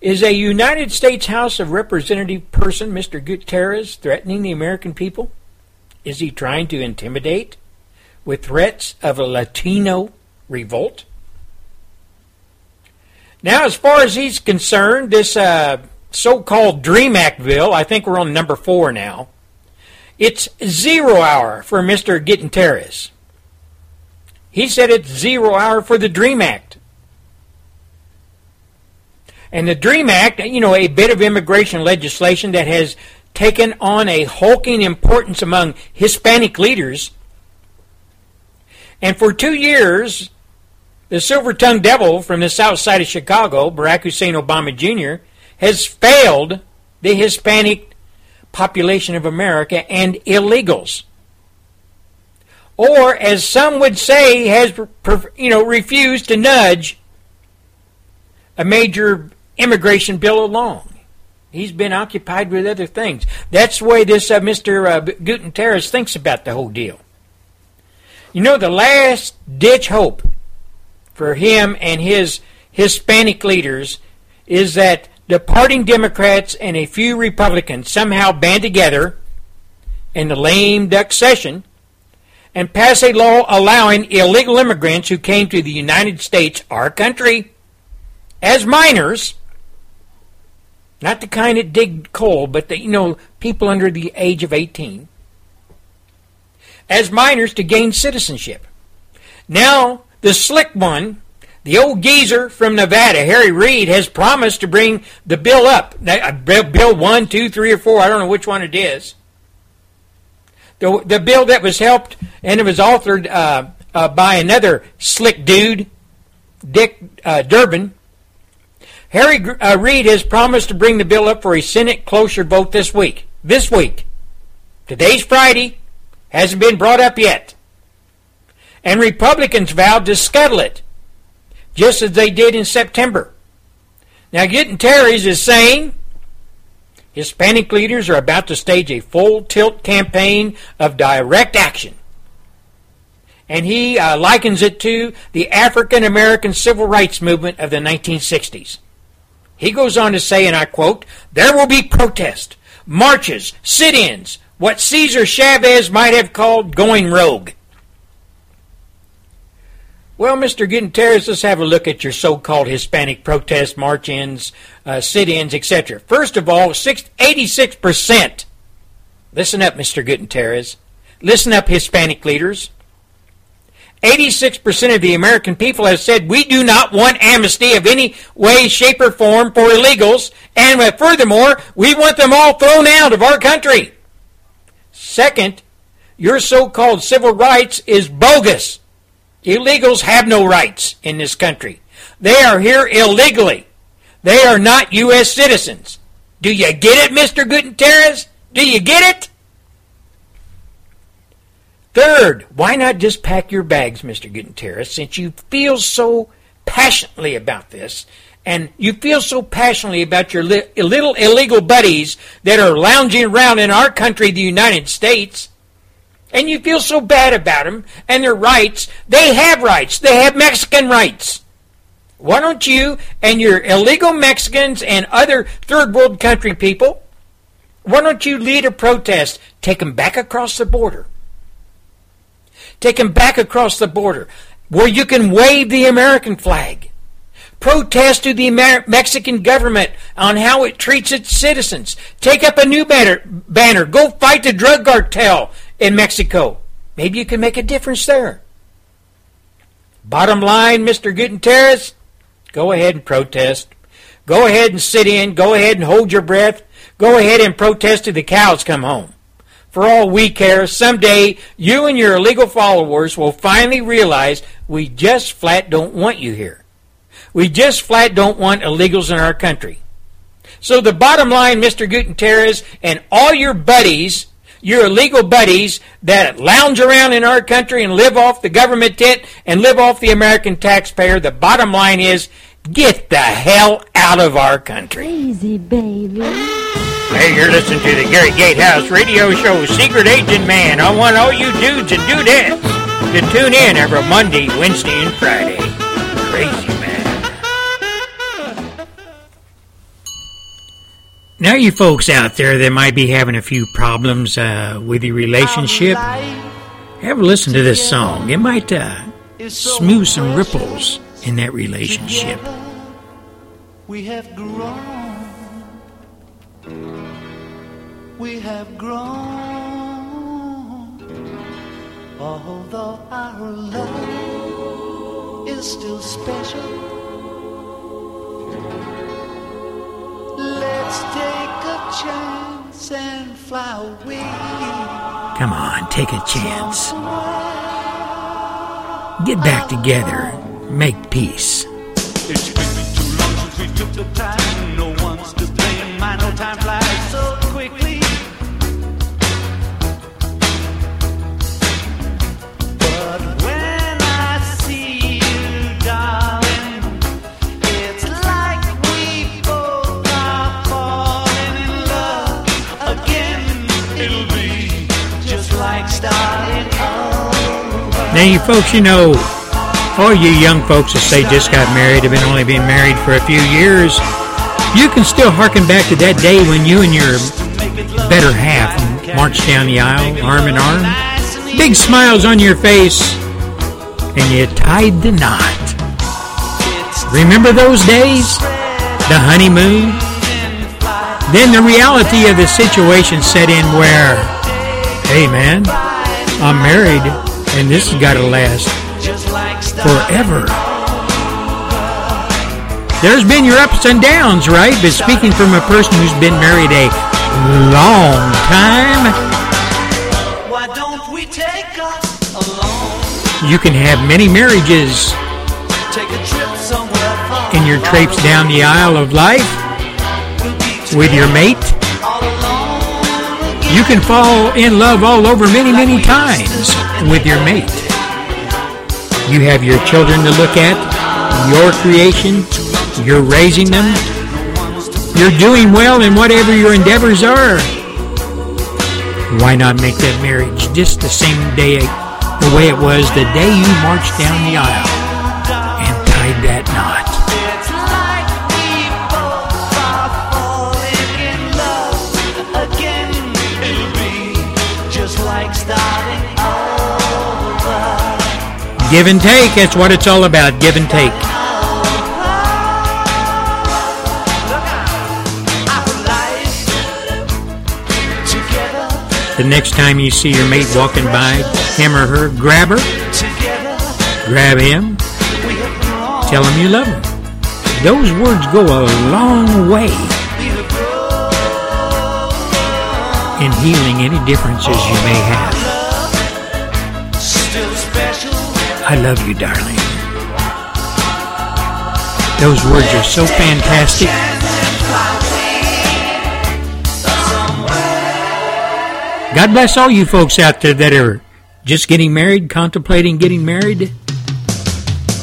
Is a United States House of Representative person, Mr. Gutierrez, threatening the American people? Is he trying to intimidate with threats of a Latino revolt? Now, as far as he's concerned, this uh, so-called Dream Act bill, I think we're on number four now. It's zero hour for Mr. Gutierrez. He said it's zero hour for the Dream Act. And the Dream Act, you know, a bit of immigration legislation that has taken on a hulking importance among Hispanic leaders. And for two years, the silver tongued devil from the south side of Chicago, Barack Hussein Obama Jr., has failed the Hispanic population of America and illegals. Or, as some would say, has you know refused to nudge a major immigration bill along. He's been occupied with other things. That's the way this uh, Mr. Uh, thinks about the whole deal. You know, the last ditch hope for him and his Hispanic leaders is that departing Democrats and a few Republicans somehow band together in the lame duck session and pass a law allowing illegal immigrants who came to the United States, our country, as minors not the kind that dig coal, but the, you know, people under the age of 18. As minors to gain citizenship. Now, the slick one, the old geezer from Nevada, Harry Reid, has promised to bring the bill up. Uh, bill 1, 2, 3, or 4, I don't know which one it is. The, the bill that was helped and it was authored uh, uh, by another slick dude, Dick uh, Durbin, Harry uh, Reid has promised to bring the bill up for a Senate cloture vote this week. This week. Today's Friday. Hasn't been brought up yet. And Republicans vowed to scuttle it, just as they did in September. Now, Gutierrez is saying Hispanic leaders are about to stage a full tilt campaign of direct action. And he uh, likens it to the African American civil rights movement of the 1960s. He goes on to say, and I quote, there will be protest, marches, sit ins, what Cesar Chavez might have called going rogue. Well, Mr. Gutierrez, let's have a look at your so called Hispanic protest, march ins, uh, sit ins, etc. First of all, 86%. Listen up, Mr. Gutierrez. Listen up, Hispanic leaders. 86% of the American people have said we do not want amnesty of any way, shape, or form for illegals, and furthermore, we want them all thrown out of our country. Second, your so called civil rights is bogus. Illegals have no rights in this country. They are here illegally. They are not U.S. citizens. Do you get it, Mr. Gutierrez? Do you get it? Third, why not just pack your bags, Mr. Gutierrez, since you feel so passionately about this, and you feel so passionately about your li- little illegal buddies that are lounging around in our country, the United States, and you feel so bad about them and their rights. They have rights. They have Mexican rights. Why don't you and your illegal Mexicans and other third world country people, why don't you lead a protest, take them back across the border? Take them back across the border where you can wave the American flag. Protest to the Amer- Mexican government on how it treats its citizens. Take up a new banner, banner. Go fight the drug cartel in Mexico. Maybe you can make a difference there. Bottom line, Mr. Gutierrez, go ahead and protest. Go ahead and sit in. Go ahead and hold your breath. Go ahead and protest till the cows come home. For all we care, someday you and your illegal followers will finally realize we just flat don't want you here. We just flat don't want illegals in our country. So the bottom line, Mr. Gutierrez, and all your buddies, your illegal buddies that lounge around in our country and live off the government tit and live off the American taxpayer, the bottom line is get the hell out of our country. Easy, baby. Hey, you're listening to the Gary Gatehouse radio show, Secret Agent Man. I want all you dudes and dudettes to tune in every Monday, Wednesday, and Friday. Crazy Now, you folks out there that might be having a few problems uh, with your relationship, have a listen to this song. It might uh, smooth some ripples in that relationship. We have grown. We have grown. Although our love is still special. Chance and fly away. Come on, take a chance. Get back together. Make peace. Now, you folks, you know, all you young folks that say just got married have been only been married for a few years. You can still harken back to that day when you and your better half marched down the aisle, arm in arm, big smiles on your face, and you tied the knot. Remember those days? The honeymoon? Then the reality of the situation set in where, hey man, I'm married and this has got to last forever. There's been your ups and downs, right? But speaking from a person who's been married a long time, Why don't we take us along? you can have many marriages Take a trip somewhere far. in your traipse down the aisle of life with your mate. You can fall in love all over many, many times with your mate. You have your children to look at, your creation, you're raising them, you're doing well in whatever your endeavors are. Why not make that marriage just the same day, the way it was the day you marched down the aisle and tied that Give and take, that's what it's all about, give and take. The next time you see your mate walking by, him or her, grab her, grab him, tell him you love him. Those words go a long way in healing any differences you may have. I love you, darling. Those words are so fantastic. God bless all you folks out there that are just getting married, contemplating getting married,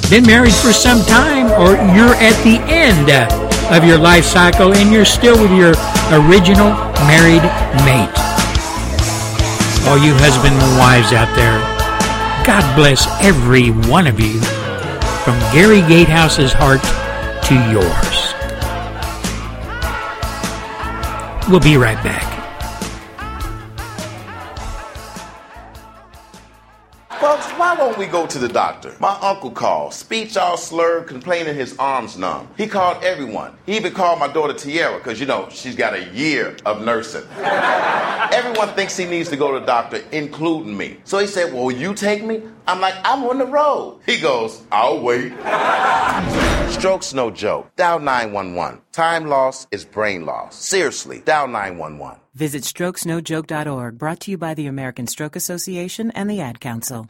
been married for some time, or you're at the end uh, of your life cycle and you're still with your original married mate. All you husband and wives out there, God bless every one of you from Gary Gatehouse's heart to yours. We'll be right back. We go to the doctor? My uncle called, speech all slurred, complaining his arms numb. He called everyone. He even called my daughter Tiara, because you know, she's got a year of nursing. everyone thinks he needs to go to the doctor, including me. So he said, Well, you take me? I'm like, I'm on the road. He goes, I'll wait. Stroke's no joke. Dial 911. Time loss is brain loss. Seriously, dial 911. Visit strokesnojoke.org, brought to you by the American Stroke Association and the Ad Council.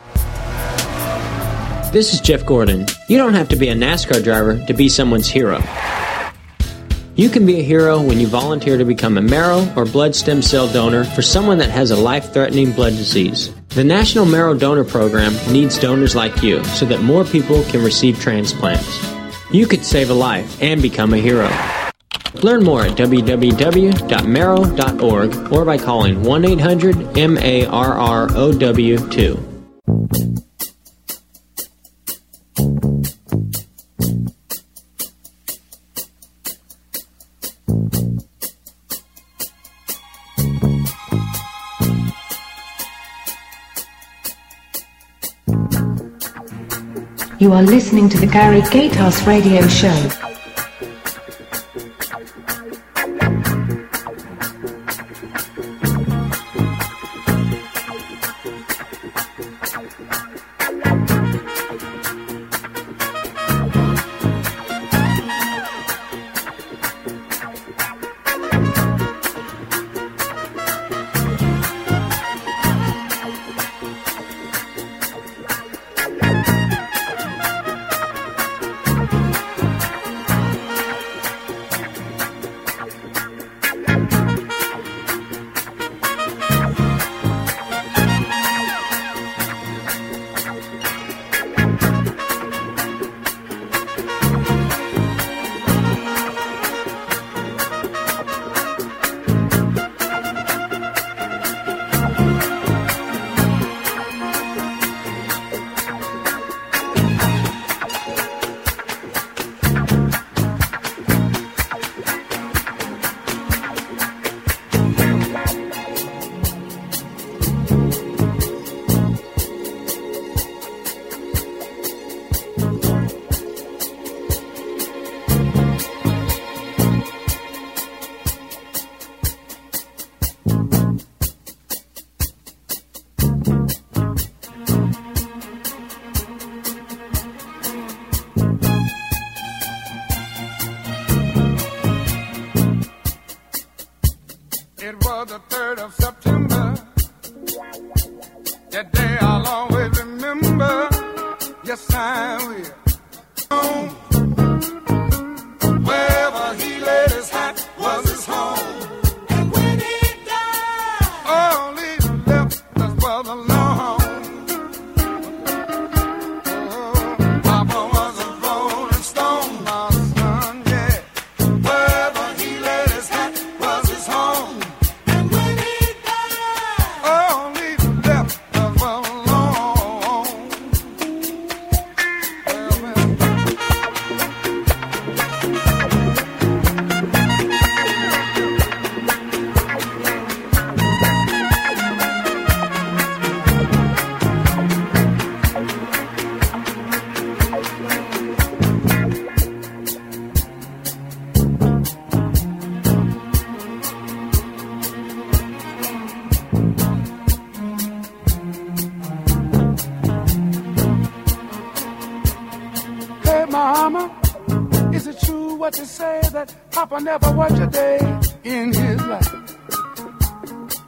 This is Jeff Gordon. You don't have to be a NASCAR driver to be someone's hero. You can be a hero when you volunteer to become a marrow or blood stem cell donor for someone that has a life threatening blood disease. The National Marrow Donor Program needs donors like you so that more people can receive transplants. You could save a life and become a hero. Learn more at www.marrow.org or by calling 1 800 MARROW 2. You are listening to the Gary Gatehouse Radio Show.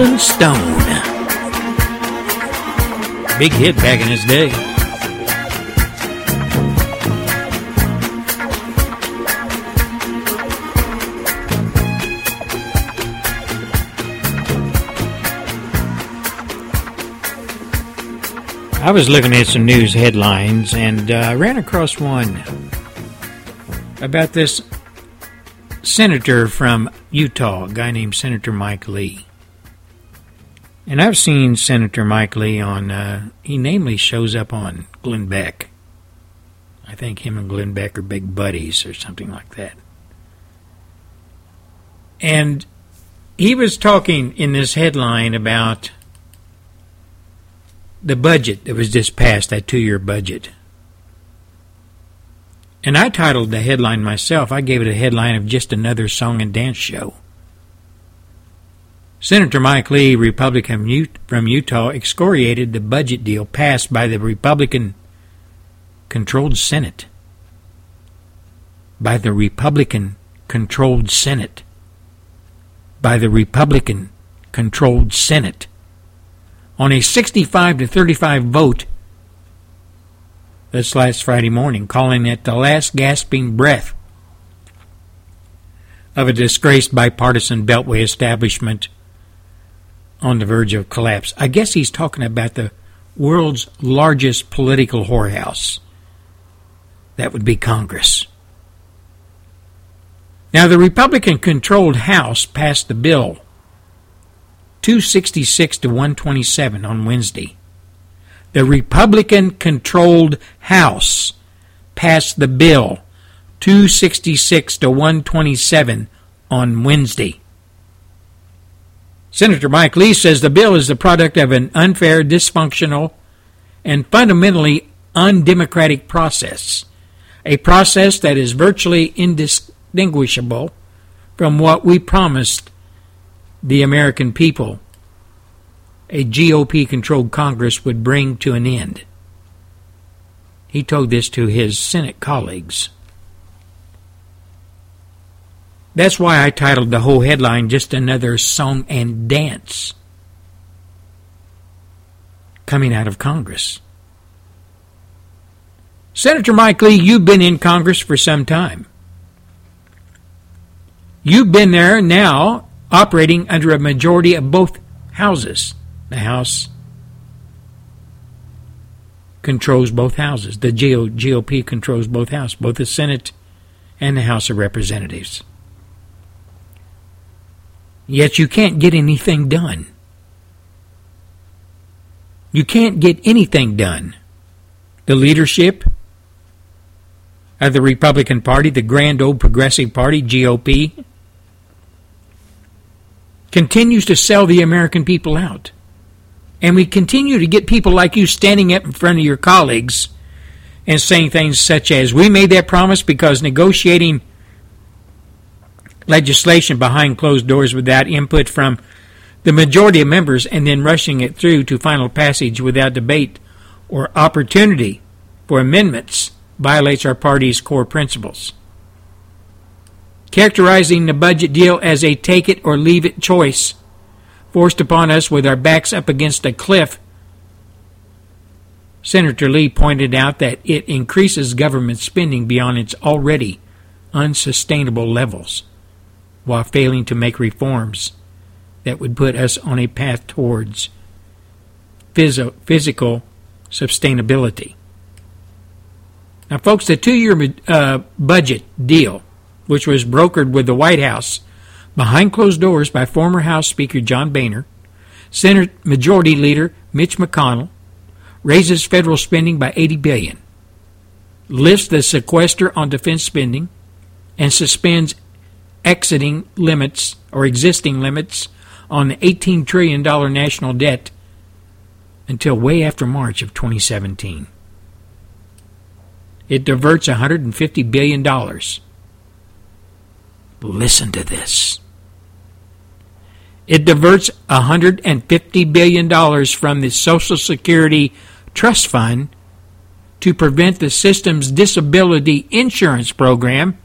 Rolling Stone. Big hit back in his day. I was looking at some news headlines and uh, ran across one about this senator from Utah, a guy named Senator Mike Lee. And I've seen Senator Mike Lee on, uh, he namely shows up on Glenn Beck. I think him and Glenn Beck are big buddies or something like that. And he was talking in this headline about the budget that was just passed, that two year budget. And I titled the headline myself. I gave it a headline of just another song and dance show. Senator Mike Lee, Republican from Utah, excoriated the budget deal passed by the Republican controlled Senate. By the Republican controlled Senate. By the Republican controlled Senate. On a 65 to 35 vote this last Friday morning, calling it the last gasping breath of a disgraced bipartisan Beltway establishment on the verge of collapse. I guess he's talking about the world's largest political whorehouse. That would be Congress. Now, the Republican controlled House passed the bill 266 to 127 on Wednesday. The Republican controlled House passed the bill 266 to 127 on Wednesday. Senator Mike Lee says the bill is the product of an unfair, dysfunctional, and fundamentally undemocratic process. A process that is virtually indistinguishable from what we promised the American people a GOP controlled Congress would bring to an end. He told this to his Senate colleagues. That's why I titled the whole headline Just Another Song and Dance coming out of Congress. Senator Mike Lee, you've been in Congress for some time. You've been there now operating under a majority of both houses. The House controls both houses. The GOP controls both houses, both the Senate and the House of Representatives. Yet you can't get anything done. You can't get anything done. The leadership of the Republican Party, the grand old progressive party, GOP, continues to sell the American people out. And we continue to get people like you standing up in front of your colleagues and saying things such as, We made that promise because negotiating legislation behind closed doors without input from the majority of members and then rushing it through to final passage without debate or opportunity for amendments violates our party's core principles. Characterizing the budget deal as a take it or leave it choice forced upon us with our backs up against a cliff, Senator Lee pointed out that it increases government spending beyond its already unsustainable levels while failing to make reforms that would put us on a path towards phys- physical sustainability. Now, folks, the two year uh, budget deal, which was brokered with the White House behind closed doors by former House Speaker John Boehner, Senate Majority Leader Mitch McConnell, raises federal spending by 80 billion, lifts the sequester on defense spending, and suspends exiting limits or existing limits on the $18 trillion national debt until way after March of 2017. It diverts $150 billion. Listen to this. It diverts $150 billion from the Social Security Trust Fund to prevent the system's disability insurance program,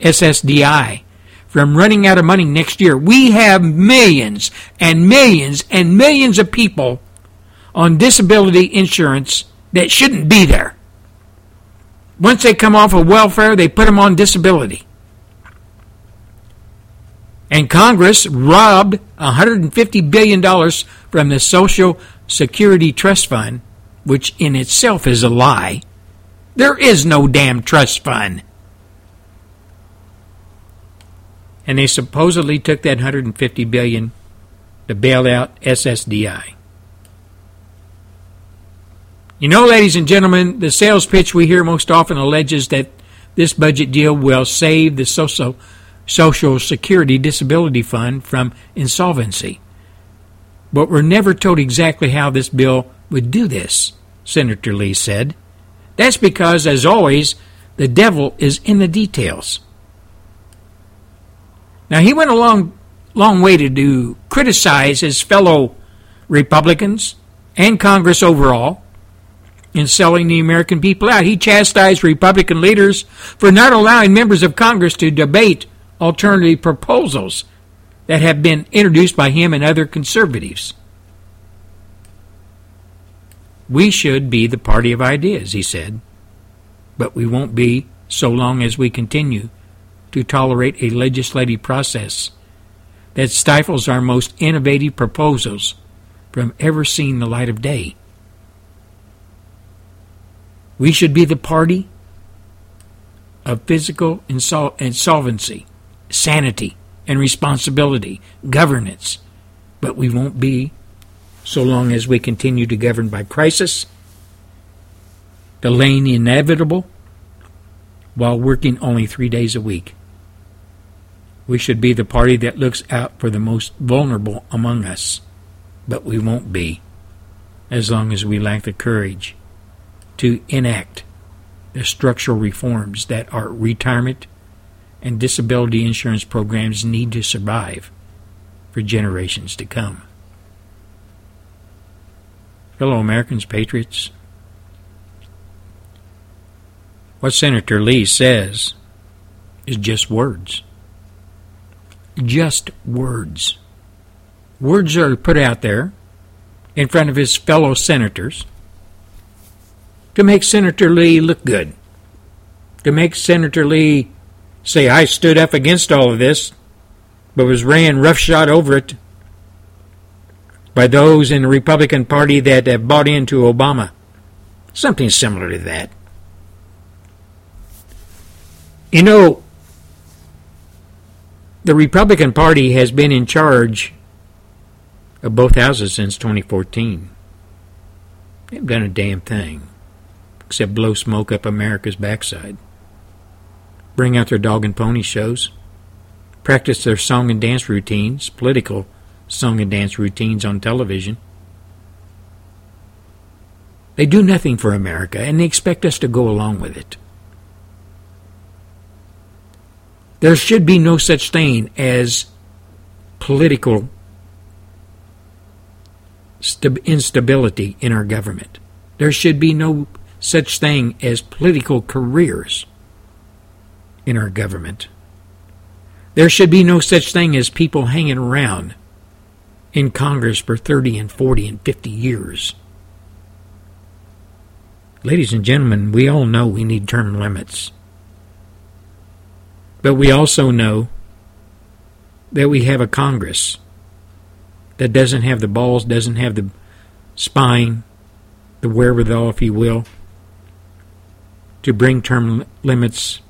SSDI, from running out of money next year. We have millions and millions and millions of people on disability insurance that shouldn't be there. Once they come off of welfare, they put them on disability. And Congress robbed $150 billion from the Social Security Trust Fund, which in itself is a lie. There is no damn trust fund. And they supposedly took that 150 billion to bail out SSDI. You know, ladies and gentlemen, the sales pitch we hear most often alleges that this budget deal will save the social Social Security Disability Fund from insolvency. But we're never told exactly how this bill would do this, Senator Lee said. That's because, as always, the devil is in the details. Now, he went along long way to do criticize his fellow Republicans and Congress overall in selling the American people out. He chastised Republican leaders for not allowing members of Congress to debate alternative proposals that have been introduced by him and other conservatives. We should be the party of ideas, he said, but we won't be so long as we continue to tolerate a legislative process that stifles our most innovative proposals from ever seeing the light of day. We should be the party of physical insol- insolvency, sanity, and responsibility, governance, but we won't be so long as we continue to govern by crisis, delaying the inevitable, while working only three days a week. We should be the party that looks out for the most vulnerable among us, but we won't be as long as we lack the courage to enact the structural reforms that our retirement and disability insurance programs need to survive for generations to come. Fellow Americans, patriots, what Senator Lee says is just words. Just words. Words are put out there in front of his fellow senators to make Senator Lee look good. To make Senator Lee say, I stood up against all of this, but was ran roughshod over it by those in the Republican Party that have bought into Obama. Something similar to that. You know, the Republican Party has been in charge of both houses since 2014. They haven't done a damn thing except blow smoke up America's backside. Bring out their dog and pony shows. Practice their song and dance routines, political song and dance routines on television. They do nothing for America, and they expect us to go along with it. There should be no such thing as political instability in our government. There should be no such thing as political careers in our government. There should be no such thing as people hanging around in Congress for 30 and 40 and 50 years. Ladies and gentlemen, we all know we need term limits. But we also know that we have a Congress that doesn't have the balls, doesn't have the spine, the wherewithal, if you will, to bring term limits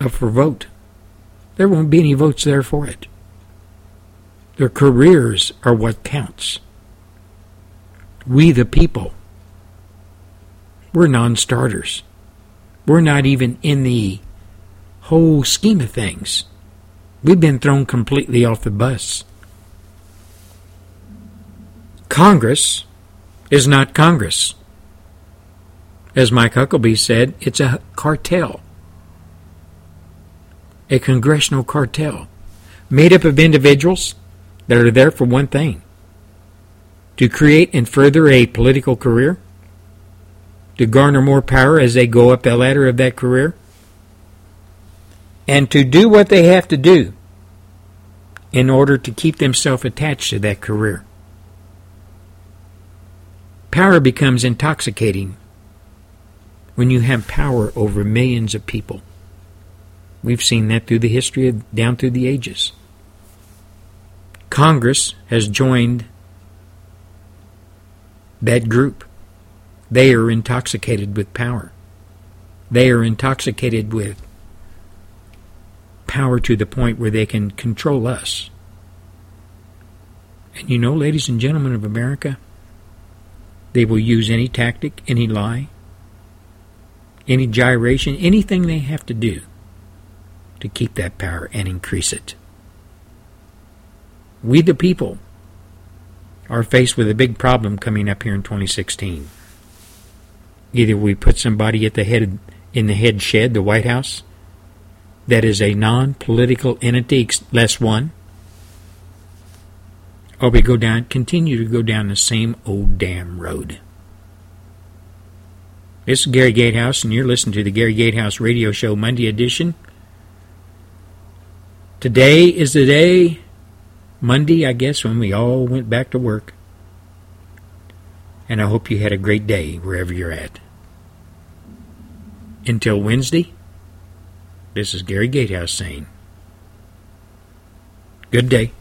up for vote. There won't be any votes there for it. Their careers are what counts. We, the people, we're non starters. We're not even in the whole scheme of things. We've been thrown completely off the bus. Congress is not Congress. As Mike Huckabee said, it's a cartel, a congressional cartel made up of individuals that are there for one thing to create and further a political career, to garner more power as they go up the ladder of that career, and to do what they have to do in order to keep themselves attached to that career. Power becomes intoxicating when you have power over millions of people. We've seen that through the history of, down through the ages. Congress has joined that group. They are intoxicated with power. They are intoxicated with power to the point where they can control us. And you know, ladies and gentlemen of America, they will use any tactic, any lie, any gyration, anything they have to do to keep that power and increase it. We, the people, are faced with a big problem coming up here in 2016. Either we put somebody at the head in the head shed, the White House, that is a non-political entity, less one, or we go down, continue to go down the same old damn road. This is Gary Gatehouse, and you're listening to the Gary Gatehouse Radio Show Monday edition. Today is the day, Monday, I guess, when we all went back to work. And I hope you had a great day wherever you're at. Until Wednesday, this is Gary Gatehouse saying, Good day.